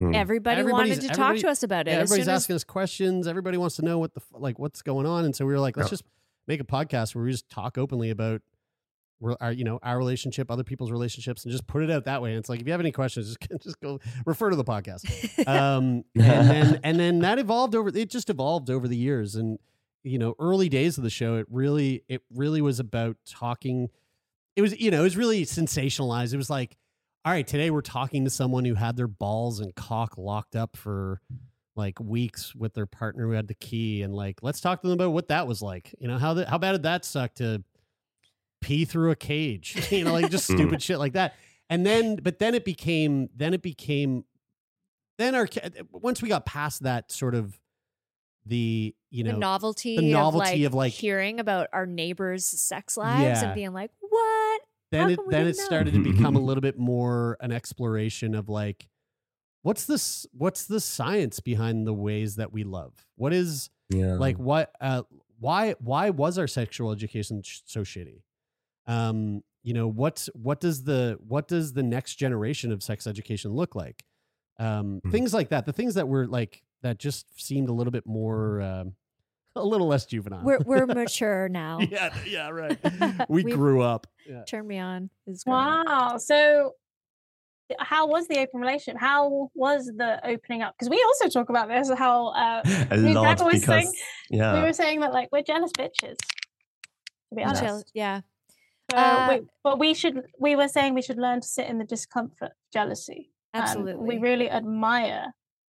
Mm. Everybody wanted to talk to us about it. yeah, everybody's soon as- asking us questions. Everybody wants to know what the like what's going on. And so we were like, let's Yeah. just make a podcast where we just talk openly about re- our you know our relationship, other people's relationships, and just put it out that way. And it's like if you have any questions, just just go refer to the podcast. um, and then and then that evolved over. It just evolved over the years, and you know, early days of the show, it really it really was about talking it was you know it was really sensationalized. It was like, all right, today we're talking to someone who had their balls and cock locked up for like weeks with their partner who had the key, and like let's talk to them about what that was like. You know how the, how bad did that suck to pee through a cage? you know, like just stupid shit like that. And then, but then it became then it became then our once we got past that sort of the you know the novelty, the novelty of, of, like hearing about our neighbors' sex lives Yeah. and being like, what? then How it then it know? started to become a little bit more an exploration of like what's this what's the science behind the ways that we love what is Yeah. like what uh why why was our sexual education sh- so shitty um you know what's what does the what does the next generation of sex education look like um Mhm. things like that the things that were like that just seemed a little bit more um a little less juvenile We're we're mature now. yeah yeah right we grew up yeah. Turn me on. Is grown up. Wow. So, how was the open relationship? How was the opening up? Because we also talk about this. How uh, a me and lot because saying- yeah. we were saying that like we're jealous bitches. To be honest. Jeal- Yeah. So Uh, we, but we should. We were saying we should learn to sit in the discomfort, of jealousy. and Absolutely. we really admire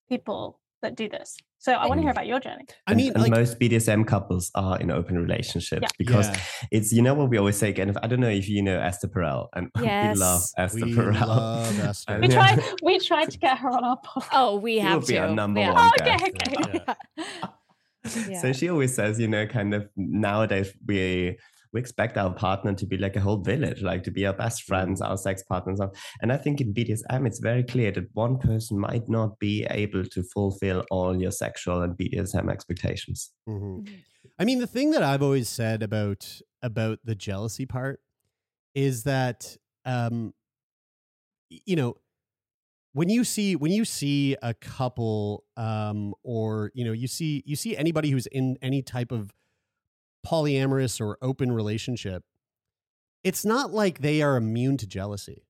people that do this. So I want to hear about your journey. i And- mean and like most BDSM couples are in open relationships Yeah. because Yeah. it's you know what we always say again. I don't know if you know Esther Perel, and we love Yes. Esther we Perel. love Esther. We tried. We tried to get her on our podcast. Oh, we have will be our number Yeah. one Oh, okay, guest. okay. Yeah. So she always says, you know, kind of nowadays we we expect our partner to be like a whole village, like to be our best friends, our sex partners. And I think in BDSM, it's very clear that one person might not be able to fulfill all your sexual and BDSM expectations. Mhm. I mean, the thing that I've always said about about the jealousy part is that, um, you know, when you see when you see a couple, um, or you know, you see you see anybody who's in any type of polyamorous or open relationship, it's not like they are immune to jealousy.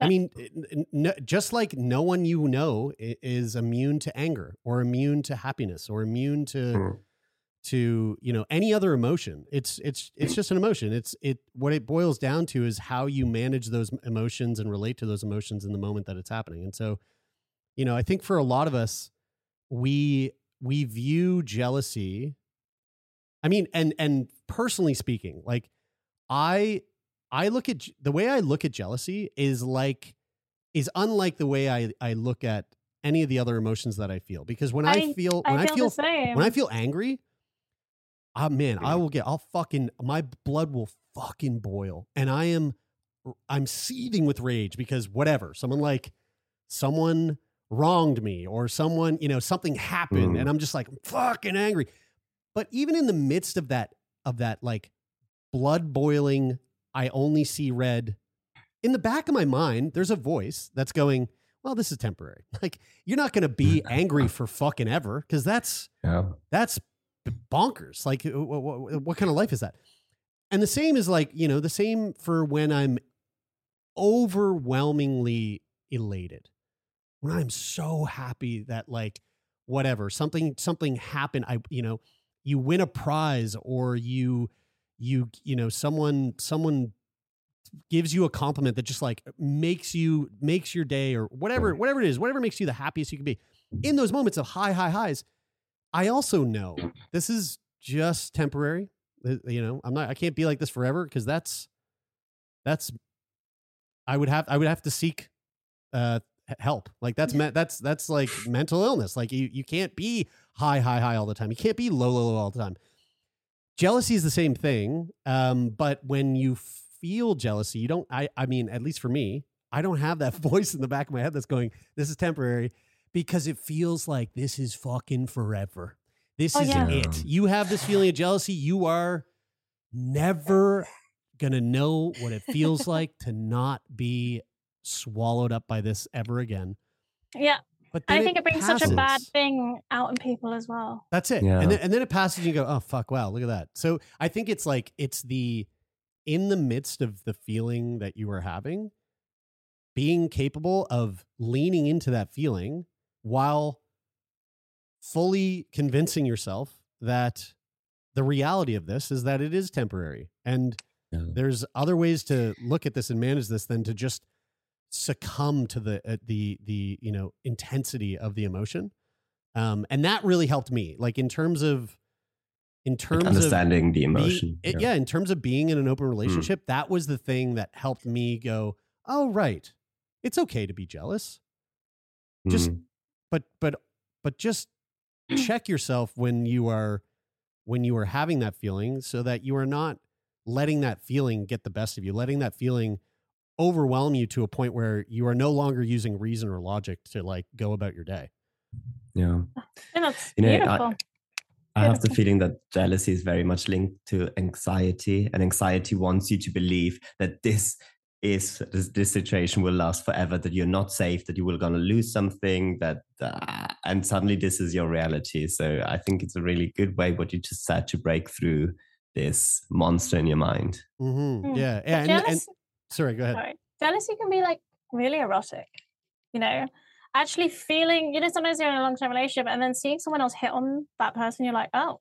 I mean, no, just like no one you know is immune to anger or immune to happiness or immune to Mm. to you know any other emotion. It's it's it's just an emotion. It's it what it boils down to is how you manage those emotions and relate to those emotions in the moment that it's happening. And so, you know, I think for a lot of us, we we view jealousy. I mean, and and personally speaking, like I I look at the way I look at jealousy is like is unlike the way I I look at any of the other emotions that I feel because when I, I- feel when I feel feel the same. when I feel angry, ah man, I will get I'll fucking my blood will fucking boil and I am I'm seething with rage because whatever someone like someone wronged me or someone you know something happened Mm. and I'm just like fucking angry. But even in the midst of that of that like blood boiling, I only see red. In the back of my mind, there's a voice that's going, "Well, this is temporary. Like you're not going to be mm. angry for fucking ever because that's Yeah. that's bonkers. Like, uh, what, what kind of life is that? And the same is like, you know, the same for when I'm overwhelmingly elated. When I'm so happy that like whatever, something something happened, I you know, you win a prize or you you you know, someone someone gives you a compliment that just like makes you makes your day or whatever whatever it is, whatever makes you the happiest you can be. In those moments of high high highs, I also know this is just temporary. Uh, You know, I'm not. I can't be like this forever because that's that's. I would have. I would have to seek uh, help. Like that's me- that's that's like mental illness. Like you you can't be high high high all the time. You can't be low low low all the time. Jealousy is the same thing. Um, but when you feel jealousy, you don't. I I mean, at least for me, I don't have that voice in the back of my head that's going, "This is temporary," because it feels like this is fucking forever. This Oh, is yeah. it. You have this feeling of jealousy. You are never gonna know what it feels like to not be swallowed up by this ever again. Yeah. But I think it brings such a bad thing out in people as well. That's it. Yeah. And then and then it passes and you go, oh fuck, wow, look at that. So I think it's like it's the in the midst of the feeling that you are having, being capable of leaning into that feeling while fully convincing yourself that the reality of this is that it is temporary and Yeah. There's other ways to look at this and manage this than to just succumb to the uh, the the you know intensity of the emotion. Um, and that really helped me, like in terms of in terms Like understanding of the emotion. it- yeah. in terms of being in an open relationship, that was the thing that helped me go, oh right, it's okay to be jealous. Just Mm. but but but just check yourself when you are when you are having that feeling so that you are not letting that feeling get the best of you letting that feeling overwhelm you to a point where you are no longer using reason or logic to like go about your day yeah. And that's You know, I- beautiful. I have the feeling that jealousy is very much linked to anxiety, and anxiety wants you to believe that this is this, this situation will last forever, that you're not safe, that you will gonna lose something, that uh, and suddenly this is your reality. So I think it's a really good way what you just said to break through this monster in your mind. mm-hmm. Mm. yeah But yeah and, and jealous- sorry go ahead Sorry. Jealousy can be like really erotic, you know. Actually feeling, you know, sometimes you're in a long term relationship and then seeing someone else hit on that person, you're like, oh,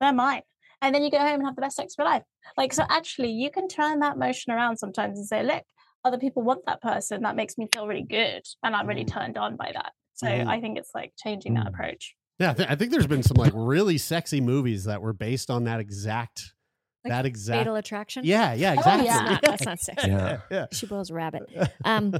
they're mine. And then you go home and have the best sex of your life. Like, so actually, you can turn that motion around sometimes and say, look, other people want that person. That makes me feel really good. And I'm really Mhm. turned on by that. So Mhm. I think it's like changing that Mm. approach. yeah I, th- I think there's been some like really sexy movies that were based on that exact Like that exact Fatal Attraction. yeah yeah Oh, exactly yeah. That's not, that's not sexy. Yeah. yeah She boils a rabbit. Um,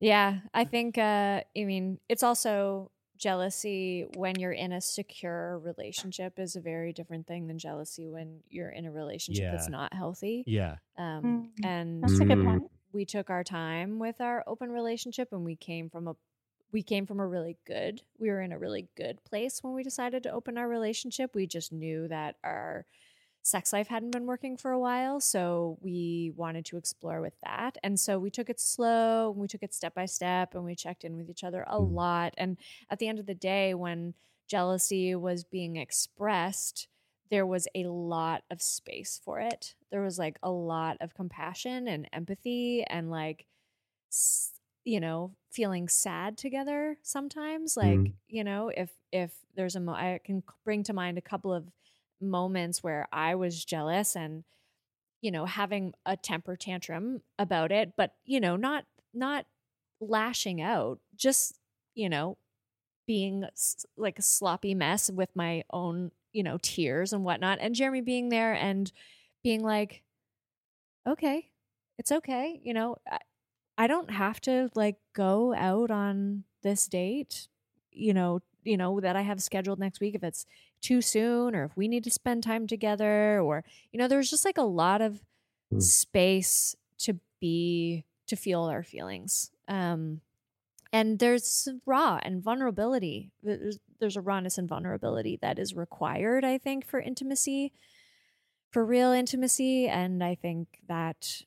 Yeah, I think. Uh, I mean, it's also jealousy when you're in a secure relationship is a very different thing than jealousy when you're in a relationship that's not healthy. yeah Um, Mm. and That's a good point. we took our time with our open relationship, and we came from a we came from a really good. We were in a really good place when we decided to open our relationship. We just knew that our sex life hadn't been working for a while so we wanted to explore with that and so we took it slow and we took it step by step and we checked in with each other a Mm. lot and at the end of the day when jealousy was being expressed there was a lot of space for it there was like a lot of compassion and empathy and like you know feeling sad together sometimes like Mm. you know if if there's a mo- i can bring to mind a couple of moments where I was jealous and you know having a temper tantrum about it but you know not not lashing out just you know being like a sloppy mess with my own you know tears and whatnot and Jeremie being there and being like okay it's okay you know I, I don't have to like go out on this date you know you know that I have scheduled next week if it's too soon or if we need to spend time together or you know there's just like a lot of Mm. space to be to feel our feelings um and there's raw and vulnerability there's, there's a rawness and vulnerability that is required i think for intimacy for real intimacy and i think that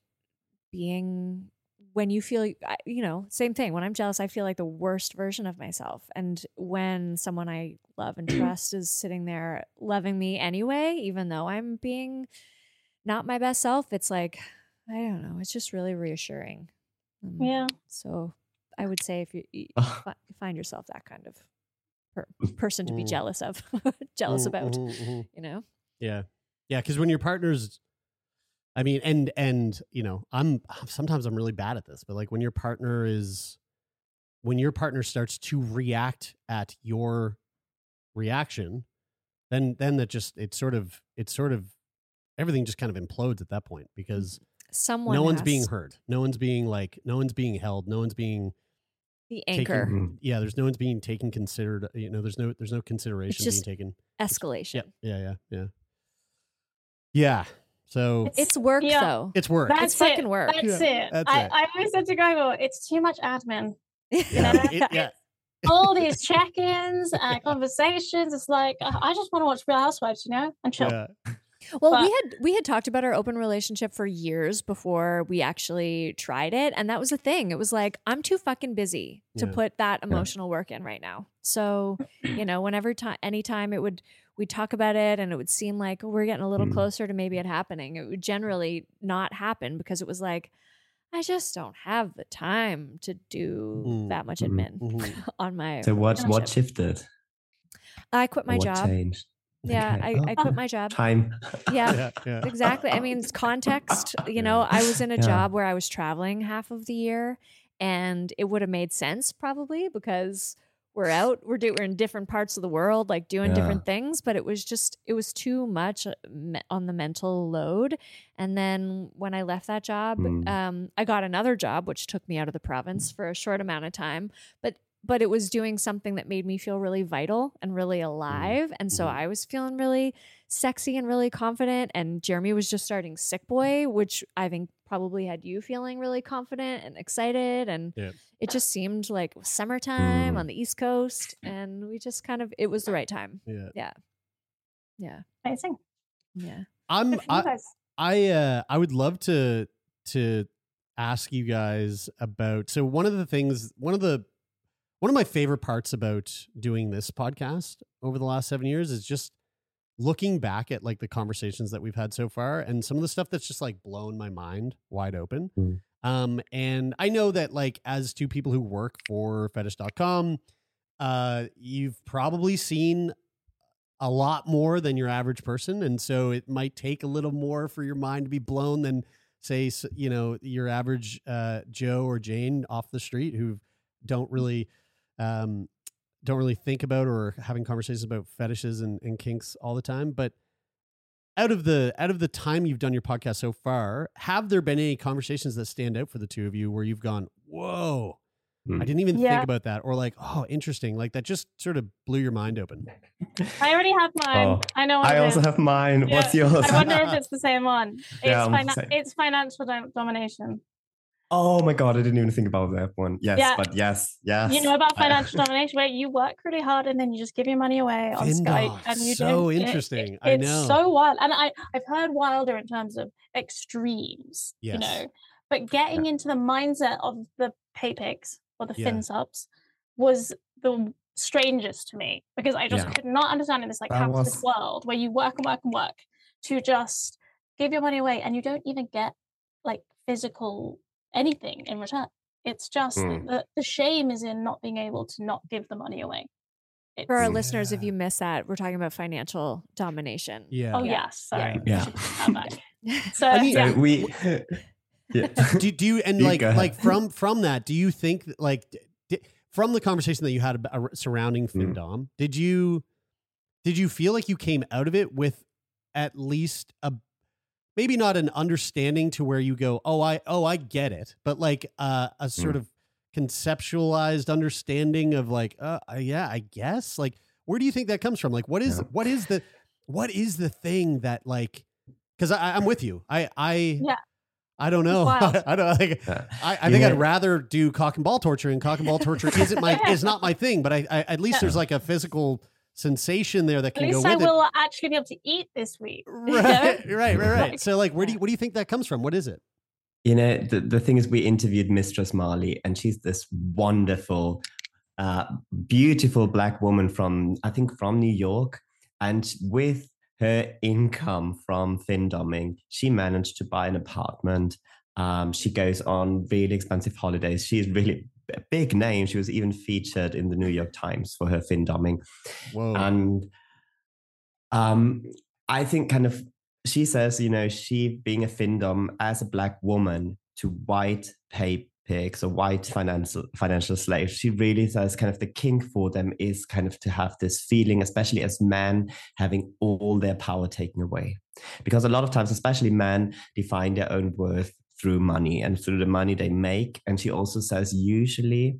being when you feel you know same thing when i'm jealous i feel like the worst version of myself and when someone i love and trust is sitting there loving me anyway even though i'm being not my best self it's like i don't know it's just really reassuring Um, Yeah. so i would say if you, you find yourself that kind of per- person to be Mm. jealous of jealous Mhm, about mhm. you know Yeah. Yeah. Cause when your partner's, I mean, and, and, you know, I'm sometimes I'm really bad at this, but like when your partner is, when your partner starts to react at your reaction, then, then that just, it's sort of, it's sort of, everything just kind of implodes at that point because someone no one's being heard. No one's being like, no one's being held. No one's being the taken- anchor Mhm. Yeah. There's no one's being taken considered, you know, there's no, there's no consideration just being taken. escalation Yeah. Yeah. Yeah. Yeah. Yeah. So it's work Yeah. though it's work. That's fucking it. work. That's Yeah, it. that's I, it. I always said to Gregor, it's too much admin. yeah, know, it- yeah. All these check-ins and conversations. It's like I I just want to watch Real Housewives, you know, and chill. Yeah. Well, we had we had talked about our open relationship for years before we actually tried it, and that was the thing. It was like I'm too fucking busy to Yeah. put that emotional work in right now. So, you know, whenever time, anytime it would we'd talk about it, and it would seem like we're getting a little Mm. closer to maybe it happening. It would generally not happen because it was like I just don't have the time to do Mm, that much mhm, admin mhm. on my. So what what shifted? I quit my what job. changed? Yeah, Okay. I, Oh, I quit my job. Time. Yeah, Yeah, yeah. exactly. I mean, it's context. You know, I was in a Yeah. job where I was traveling half of the year, and it would have made sense probably because we're out, we're do, we're in different parts of the world, like doing Yeah. different things. But it was just, it was too much uh, on the mental load. And then when I left that job, Mm. um, I got another job, which took me out of the province for a short amount of time, but. But it was doing something that made me feel really vital and really alive. And so Mhm. I was feeling really sexy and really confident. And Jeremie was just starting Sick Boy, which I think probably had you feeling really confident and excited. And Yeah. it just seemed like summertime Mm. on the East Coast. And we just kind of, it was the right time. Yeah. Yeah. Yeah. Amazing. Yeah. I'm Good for you I. I uh I would love to to ask you guys about so one of the things one of the one of my favorite parts about doing this podcast over the last 7 years is just looking back at like the conversations that we've had so far and some of the stuff that's just like blown my mind wide open. Mm. Um and I know that like as two people who work for fetish.com uh you've probably seen a lot more than your average person and so it might take a little more for your mind to be blown than say you know your average uh, joe or jane off the street who don't really um, don't really think about or having conversations about fetishes and, and kinks all the time but out of the out of the time you've done your podcast so far have there been any conversations that stand out for the two of you where you've gone whoa Hmm. i didn't even Yeah. think about that or like oh interesting like that just sort of blew your mind open I already have mine. Oh, I know. I also is. have mine. What's Yeah. yours? I wonder if it's the same one. It's, Yeah, fina- it's financial dom- domination. Oh my god, I didn't even think about that one. Yes, Yeah. but yes, yes. You know about financial domination, where you work really hard and then you just give your money away on. Skype, and you So don't. it- interesting. it- I it's know. so wild, and I I've heard wilder in terms of extremes. Yes. You know, but getting into the mindset of the pay pigs or the Yeah. fin subs was the strangest to me because I just Yeah. could not understand in this like That capitalist was- world where you work and work and work to just give your money away and you don't even get like physical anything in return. It's just Mm. the, the shame is in not being able to not give the money away. For our It's- Mm. listeners, if you miss that, we're talking about financial domination. yeah oh Yeah. yes, sorry. Yeah. I should put that back. So I mean- yeah. we. yeah. do, do you and You like like from from that do you think like d- di- from the conversation that you had about, uh, surrounding Mm. did you did you feel like you came out of it with at least a maybe not an understanding to where you go oh i oh i get it but like uh, a sort Mm. of conceptualized understanding of like uh, uh, yeah i guess like where do you think that comes from like what is Yeah. what is the what is the thing that like because i'm with you i i Yeah. I don't know. wild. I don't like. Yeah. I, I You think I'd rather do cock and ball torture, and cock and ball torture isn't my is not my thing. But I, I at least Yeah. there's like a physical sensation there that At can go least with I will actually be able to eat this week. you know? it. Right, right, right, right. So like, where do you, what do you think that comes from? What is it? You know, the, the thing is, we interviewed Mistress Marley, and she's this wonderful, uh, beautiful black woman from, I think, from New York. And with her income from findoming, she managed to buy an apartment. Um, she goes on really expensive holidays. She's really a big name. She was even featured in the New York Times for her findoming. Whoa. And um, I think kind of she says, you know, she being a fin findom as a black woman to white pay pigs or white financial financial slaves, she really says kind of the kink for them is kind of to have this feeling, especially as men having all their power taken away. Because a lot of times, especially men, define their own worth through money and through the money they make. And she also says usually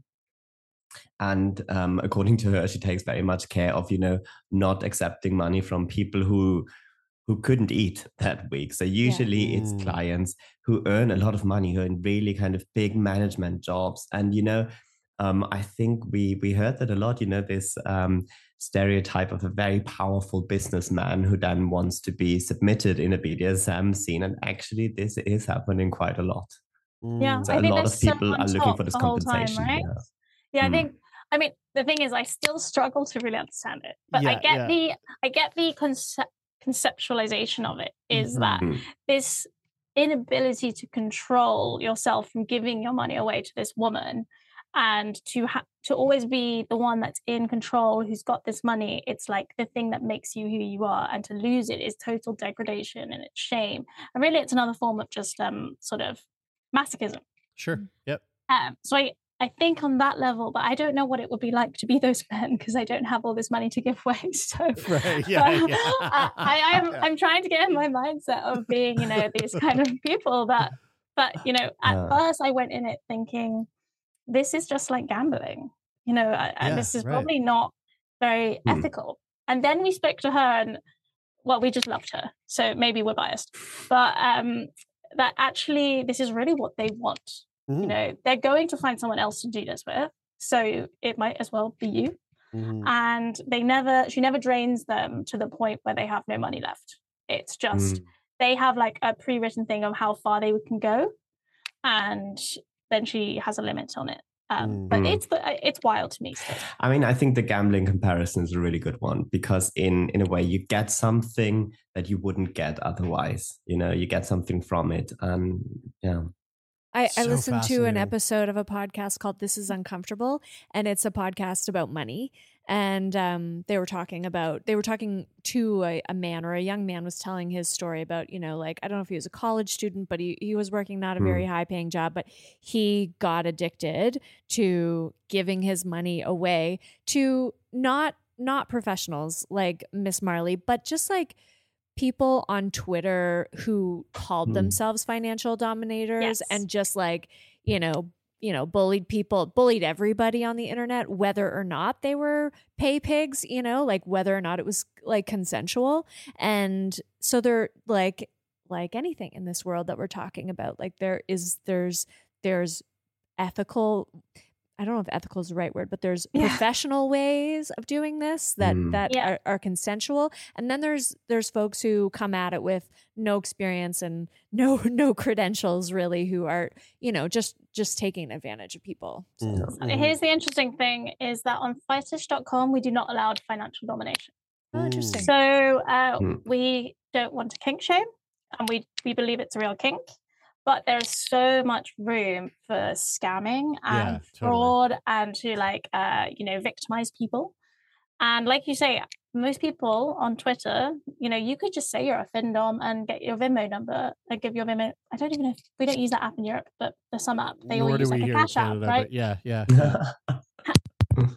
and um, according to her she takes very much care of you know not accepting money from people who who couldn't eat that week so usually it's Mm. clients who earn a lot of money who are in really kind of big management jobs and you know um, i think we we heard that a lot you know this um, stereotype of a very powerful businessman who then wants to be submitted in a bdsm scene and actually this is happening quite a lot Yeah, Mm. so I a think lot of people are looking for this the whole time, compensation right? yeah. Yeah, I Mm. think. I mean, the thing is, I still struggle to really understand it, but I get yeah. the I get the concept conceptualization of it is that Mhm. this inability to control yourself from giving your money away to this woman and to ha- to always be the one that's in control who's got this money it's like the thing that makes you who you are and to lose it is total degradation and it's shame and really it's another form of just um sort of masochism Sure. Yep. um so i i think on that level but i don't know what it would be like to be those men because i don't have all this money to give away so Right. Yeah. but yeah. I, I am Yeah. I'm trying to get in my mindset of being, you know, these kind of people that but you know, at Yeah. first I went in it thinking this is just like gambling, you know, a- and this is right. probably not very Hmm. ethical. And then we spoke to her and well, we just loved her. So maybe we're biased. But um that actually this is really what they want. You Mhm. know, they're going to find someone else to do this with. So it might as well be you Mhm. and they never she never drains them to the point where they have no money left it's just Mm. they have like a pre-written thing of how far they can go and then she has a limit on it um, but Mm. it's it's wild to me still. I mean, I think the gambling comparison is a really good one because in in a way you get something that you wouldn't get otherwise. You know, you get something from it, and yeah, I, I listened to an episode of a podcast called This Is Uncomfortable, and it's a podcast about money. And um, they were talking about, they were talking to a, a man or a young man was telling his story about, you know, like, I don't know if he was a college student, but he, he was working not a very high paying job, but he got addicted to giving his money away to not, not professionals like Miss Marley, but just like people on Twitter who called Hmm. themselves financial dominators Yes. and just like, you know, you know, bullied people, bullied everybody on the internet, whether or not they were pay pigs, you know, like whether or not it was like consensual. And so they're like, like anything in this world that we're talking about, like there is, there's, there's ethical, I don't know if ethical is the right word, but there's Yeah. professional ways of doing this that Mm. that Yeah. are, are consensual, and then there's there's folks who come at it with no experience and no no credentials really, who are you know just just taking advantage of people. So- Mm. And here's the interesting thing is that on fetish.com we do not allow financial domination Oh, interesting. So uh, Hmm. we don't want to kink shame, and we we believe it's a real kink. But there's so much room for scamming and Yeah, totally. fraud and to like uh, you know victimize people. And like you say, most people on Twitter, you know, you could just say you're a FinDom and get your Venmo number and give your Venmo. I don't even know if we don't use that app in Europe, but there's some app. They all Nor do use like a here in cash app, right? yeah, yeah.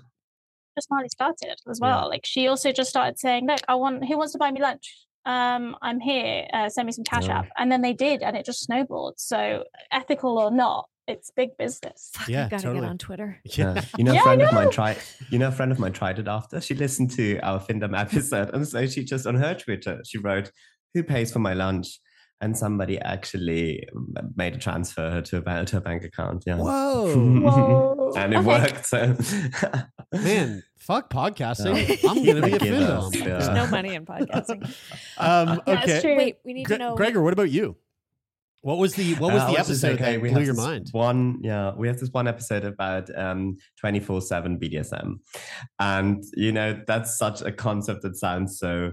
just Marley started as Yeah. well. Like she also just started saying, "Look, I want who wants to buy me lunch? Um, I'm here. Uh, send me some cash Yeah. app." And then they did, and it just snowballed. So ethical or not, it's big business. Fuck, Yeah, I gotta totally. get on Twitter. yeah. You know, Yeah, a I friend of mine tried. You know, a friend of mine tried it after she listened to our Findom episode, and so she just on her Twitter she wrote, "Who pays for my lunch?" And somebody actually made a transfer to a, to a bank account. Yeah. Whoa, Whoa. and it Okay. worked. So man, fuck podcasting. Yeah. I'm gonna be a Give us, findom. yeah. There's no money in podcasting. Um, That's okay, true. Wait, we need Gre- to know. Gregor, what about you? What was the what was Uh, the I episode saying, that we blew have your mind? One, yeah, we have this one episode about um 24/7 BDSM, and you know that's such a concept that sounds so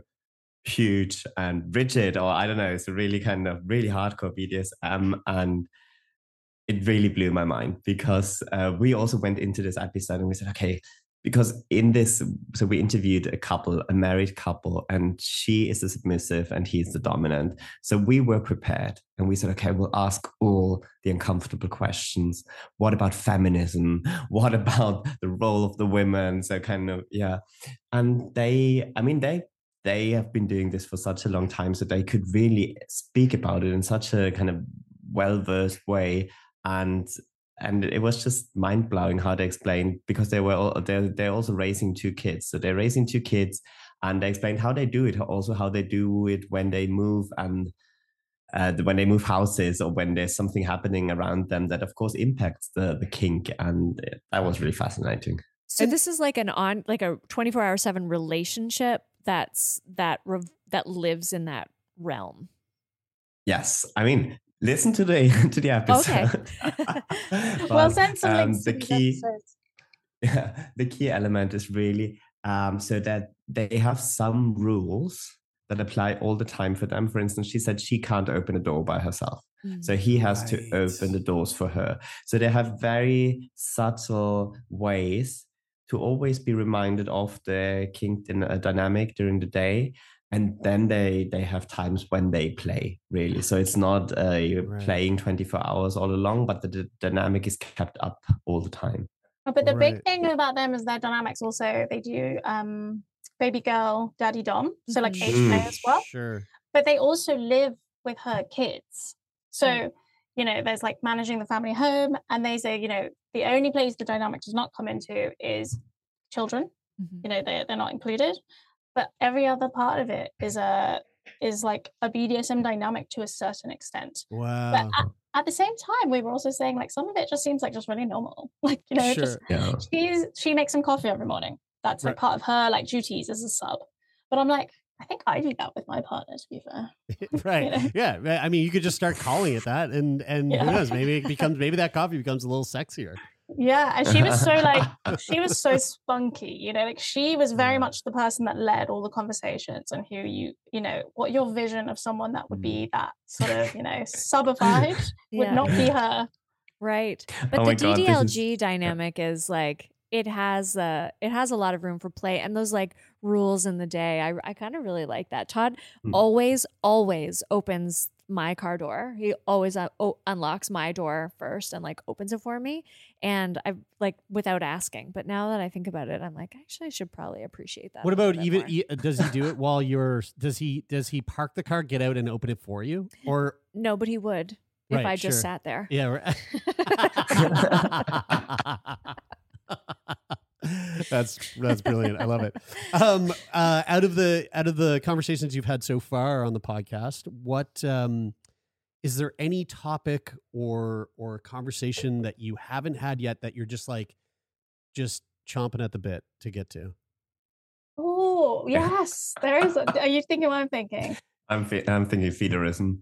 huge and rigid, or I don't know, it's a really kind of really hardcore BDSM, and it really blew my mind because uh, we also went into this episode and we said, okay, because in this, so we interviewed a couple, a married couple, and she is the submissive and he's the dominant. So we were prepared and we said, okay, we'll ask all the uncomfortable questions. What about feminism? What about the role of the women? So kind of, yeah. And they, I mean, they, they have been doing this for such a long time, so they could really speak about it in such a kind of well-versed way. And and it was just mind blowing how they explained because they were all, they're they're also raising two kids, so they're raising two kids, and they explained how they do it, also how they do it when they move and uh, when they move houses or when there's something happening around them that of course impacts the the kink, and that was really fascinating. So this is like an on like a 24 hour 7 relationship that's that rev- that lives in that realm. Yes, I mean listen to the to the episode. well, But, send some um, the key yeah, the key element is really um, so that they have some rules that apply all the time for them. For instance, she said she can't open a door by herself. So he has to open the doors for her. So they have very subtle ways to always be reminded of the kink dyn- uh, dynamic during the day. And then they they have times when they play really. So it's not uh, you're Right. playing 24 hours all along, but the, d- dynamic is kept up all the time. Oh, But the Right. big thing about them is their dynamics. Also, they do um, baby girl, daddy dom, so like age play Mm. as well. Sure. But they also live with her kids. So Mm. You know, there's like managing the family home, and they say, you know, the only place the dynamic does not come into is children. Mhm. You know, they're, they're not included. But every other part of it is a is like a BDSM dynamic to a certain extent. But Wow. at, at the same time, we were also saying like some of it just seems like just really normal. Like you know, just Yeah. she's she makes some coffee every morning. That's like part of her like duties as a sub. But I'm like, I think I do that with my partner. To be fair, right. know? Yeah. I mean, you could just start calling it that, and and who knows? Maybe it becomes maybe that coffee becomes a little sexier. yeah. And she was so like she was so spunky. You know, like she was very much the person that led all the conversations and who you you know what your vision of someone that would Mm. be that sort of you know subified would not be her. Right. But Oh the God, this is- DDLG dynamic is like it has uh it has a lot of room for play and those like rules in the day. I I kind of really like that. Todd Mm. always always opens my car door. He always uh, o- unlocks my door first and like opens it for me and I like without asking. But now that I think about it, I'm like actually I should probably appreciate that. What about even e- does he do it while you're does he does he park the car, get out and open it for you? Or No, but he would if Right, I just sure. sat there. yeah, right. that's that's brilliant. I love it. Um uh out of the out of the conversations you've had so far on the podcast, what um is there any topic or or conversation that you haven't had yet that you're just like just chomping at the bit to get to? Oh yes, there is. A, are you thinking what I'm thinking? I'm thi- I'm thinking feederism.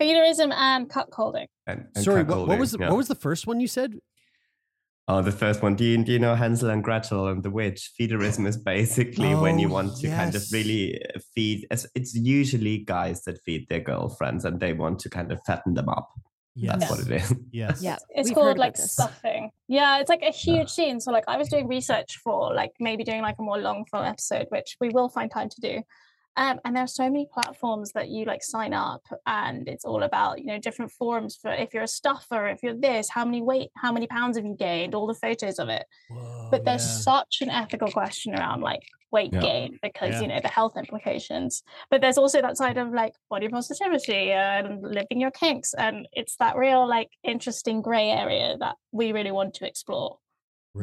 Feederism and cuckolding. And, and Sorry, what, what was the, yeah. what was the first one you said? Oh, the first one. Do you, do you know Hansel and Gretel and the witch? Feederism is basically when you Oh, want to kind of really uh, feed. It's, it's usually guys that feed their girlfriends and they want to kind of fatten them up. Yes. That's what it is. Yes. Yeah. It's we've called like stuffing. Yeah, it's like a huge scene. So like I was doing research for like maybe doing like a more long form episode, which we will find time to do. Um, and there are so many platforms that you like sign up, and it's all about you know different forums for if you're a stuffer, if you're this, how many weight, how many pounds have you gained, all the photos of it. Whoa, But there's yeah. such an ethical question around like weight Yeah. gain because Yeah. you know the health implications. But there's also that side of like body positivity and living your kinks, and it's that real like interesting gray area that we really want to explore.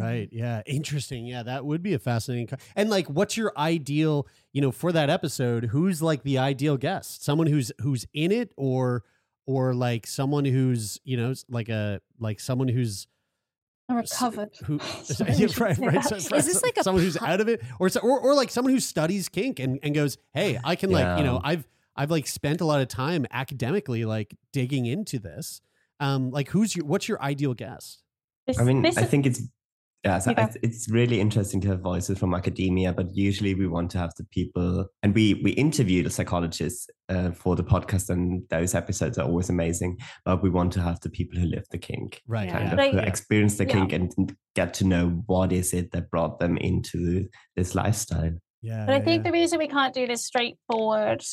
Right. Yeah. Interesting. Yeah, that would be a fascinating. co- And like, what's your ideal? You know, for that episode, who's like the ideal guest? Someone who's who's in it, or or like someone who's you know like a like someone who's I'm recovered. who Sorry, yeah, I right say right so- Is this so- like a someone who's out of it, or or or like someone who studies kink and and goes, hey, I can like you know I've I've like spent a lot of time academically like digging into this. Um, like who's your what's your ideal guest? This, I mean, I is- think it's yeah, so You go. it's, it's really interesting to have voices from academia, but usually we want to have the people, and we we interview the psychologists uh, for the podcast, and those episodes are always amazing. But we want to have the people who live the kink, Right. Kind Yeah. of Like- who experience the Yeah. kink, and and get to know what is it that brought them into this lifestyle. Yeah. But I think yeah. the reason we can't do this straightforward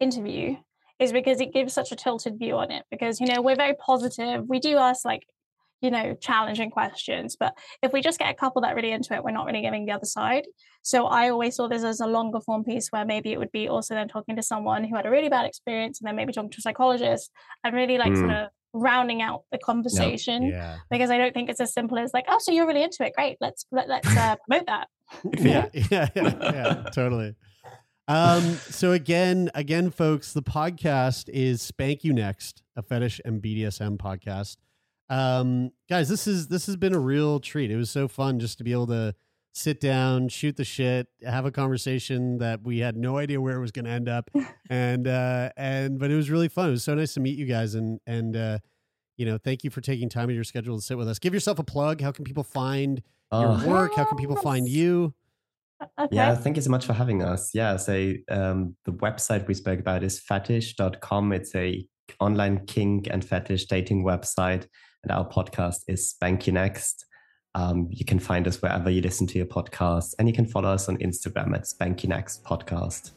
interview is because it gives such a tilted view on it. Because, you know, we're very positive. We do ask like, you know, challenging questions. But if we just get a couple that are really into it, we're not really giving the other side. So I always saw this as a longer form piece where maybe it would be also then talking to someone who had a really bad experience and then maybe talking to a psychologist and really like sort Mm. of rounding out the conversation. Yeah. Because I don't think it's as simple as like, oh, so you're really into it. Great. Let's let, let's uh, promote that. yeah, yeah, yeah, yeah, totally. Um, so again, again, folks, the podcast is Spank You Next, a fetish and BDSM podcast. Um, guys, this is this has been a real treat. It was so fun just to be able to sit down, shoot the shit, have a conversation that we had no idea where it was going to end up, and uh, and but it was really fun. It was so nice to meet you guys, and and uh, you know, thank you for taking time of your schedule to sit with us. Give yourself a plug. How can people find your Oh. work? How can people find you? Okay. Yeah, thank you so much for having us. Yeah, so um, the website we spoke about is fetish.com. It's a online kink and fetish dating website. And our podcast is Spank You Next. Um, you can find us wherever you listen to your podcasts, and you can follow us on Instagram at Spank You Next Podcast.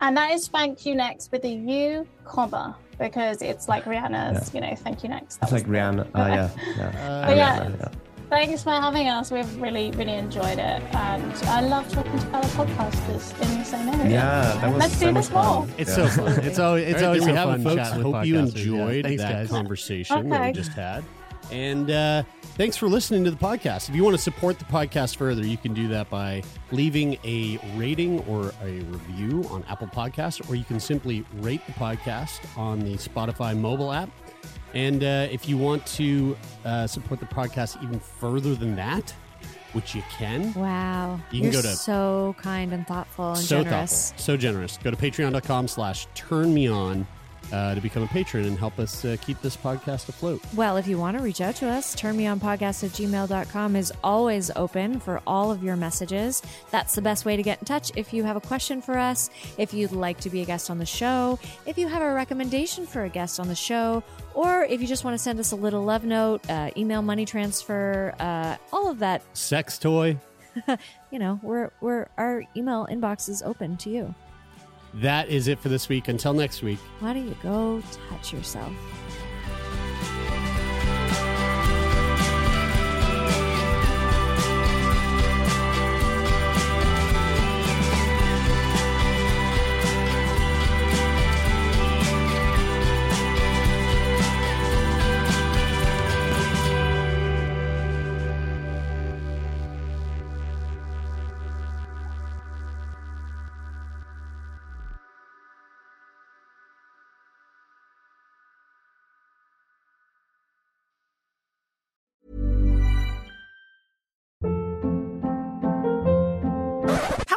And that is Spank You Next with a U comma because it's like Ariana's, you know, thank you next. That It's like Ariana. Oh, yeah. yeah. Uh, But yeah, Ariana, yeah. thanks for having us. We've really, really enjoyed it. And I love talking to fellow podcasters in the same area. Yeah, that was Let's so do much this more. fun. It's Yeah. so fun. It's always it's always we so fun. folks, chat. with Hope you podcasters. Yeah. enjoyed Thanks, that guys. conversation that we just had. And uh, thanks for listening to the podcast. If you want to support the podcast further, you can do that by leaving a rating or a review on Apple Podcasts, or you can simply rate the podcast on the Spotify mobile app. And uh, if you want to uh, support the podcast even further than that, which you can, Wow. You can You're go to- so kind and thoughtful and so generous. thoughtful, so generous. Go to patreon.com slash turn me on uh, to become a patron and help us uh, keep this podcast afloat. Well, if you want to reach out to us, turnmeonpodcast at gmail.com is always open for all of your messages. That's the best way to get in touch if you have a question for us, if you'd like to be a guest on the show, if you have a recommendation for a guest on the show, or if you just want to send us a little love note, uh, email money transfer, uh, all of that. Sex toy. You know, we're, we're, our email inbox is open to you. That is it for this week. Until next week. Why don't you go touch yourself?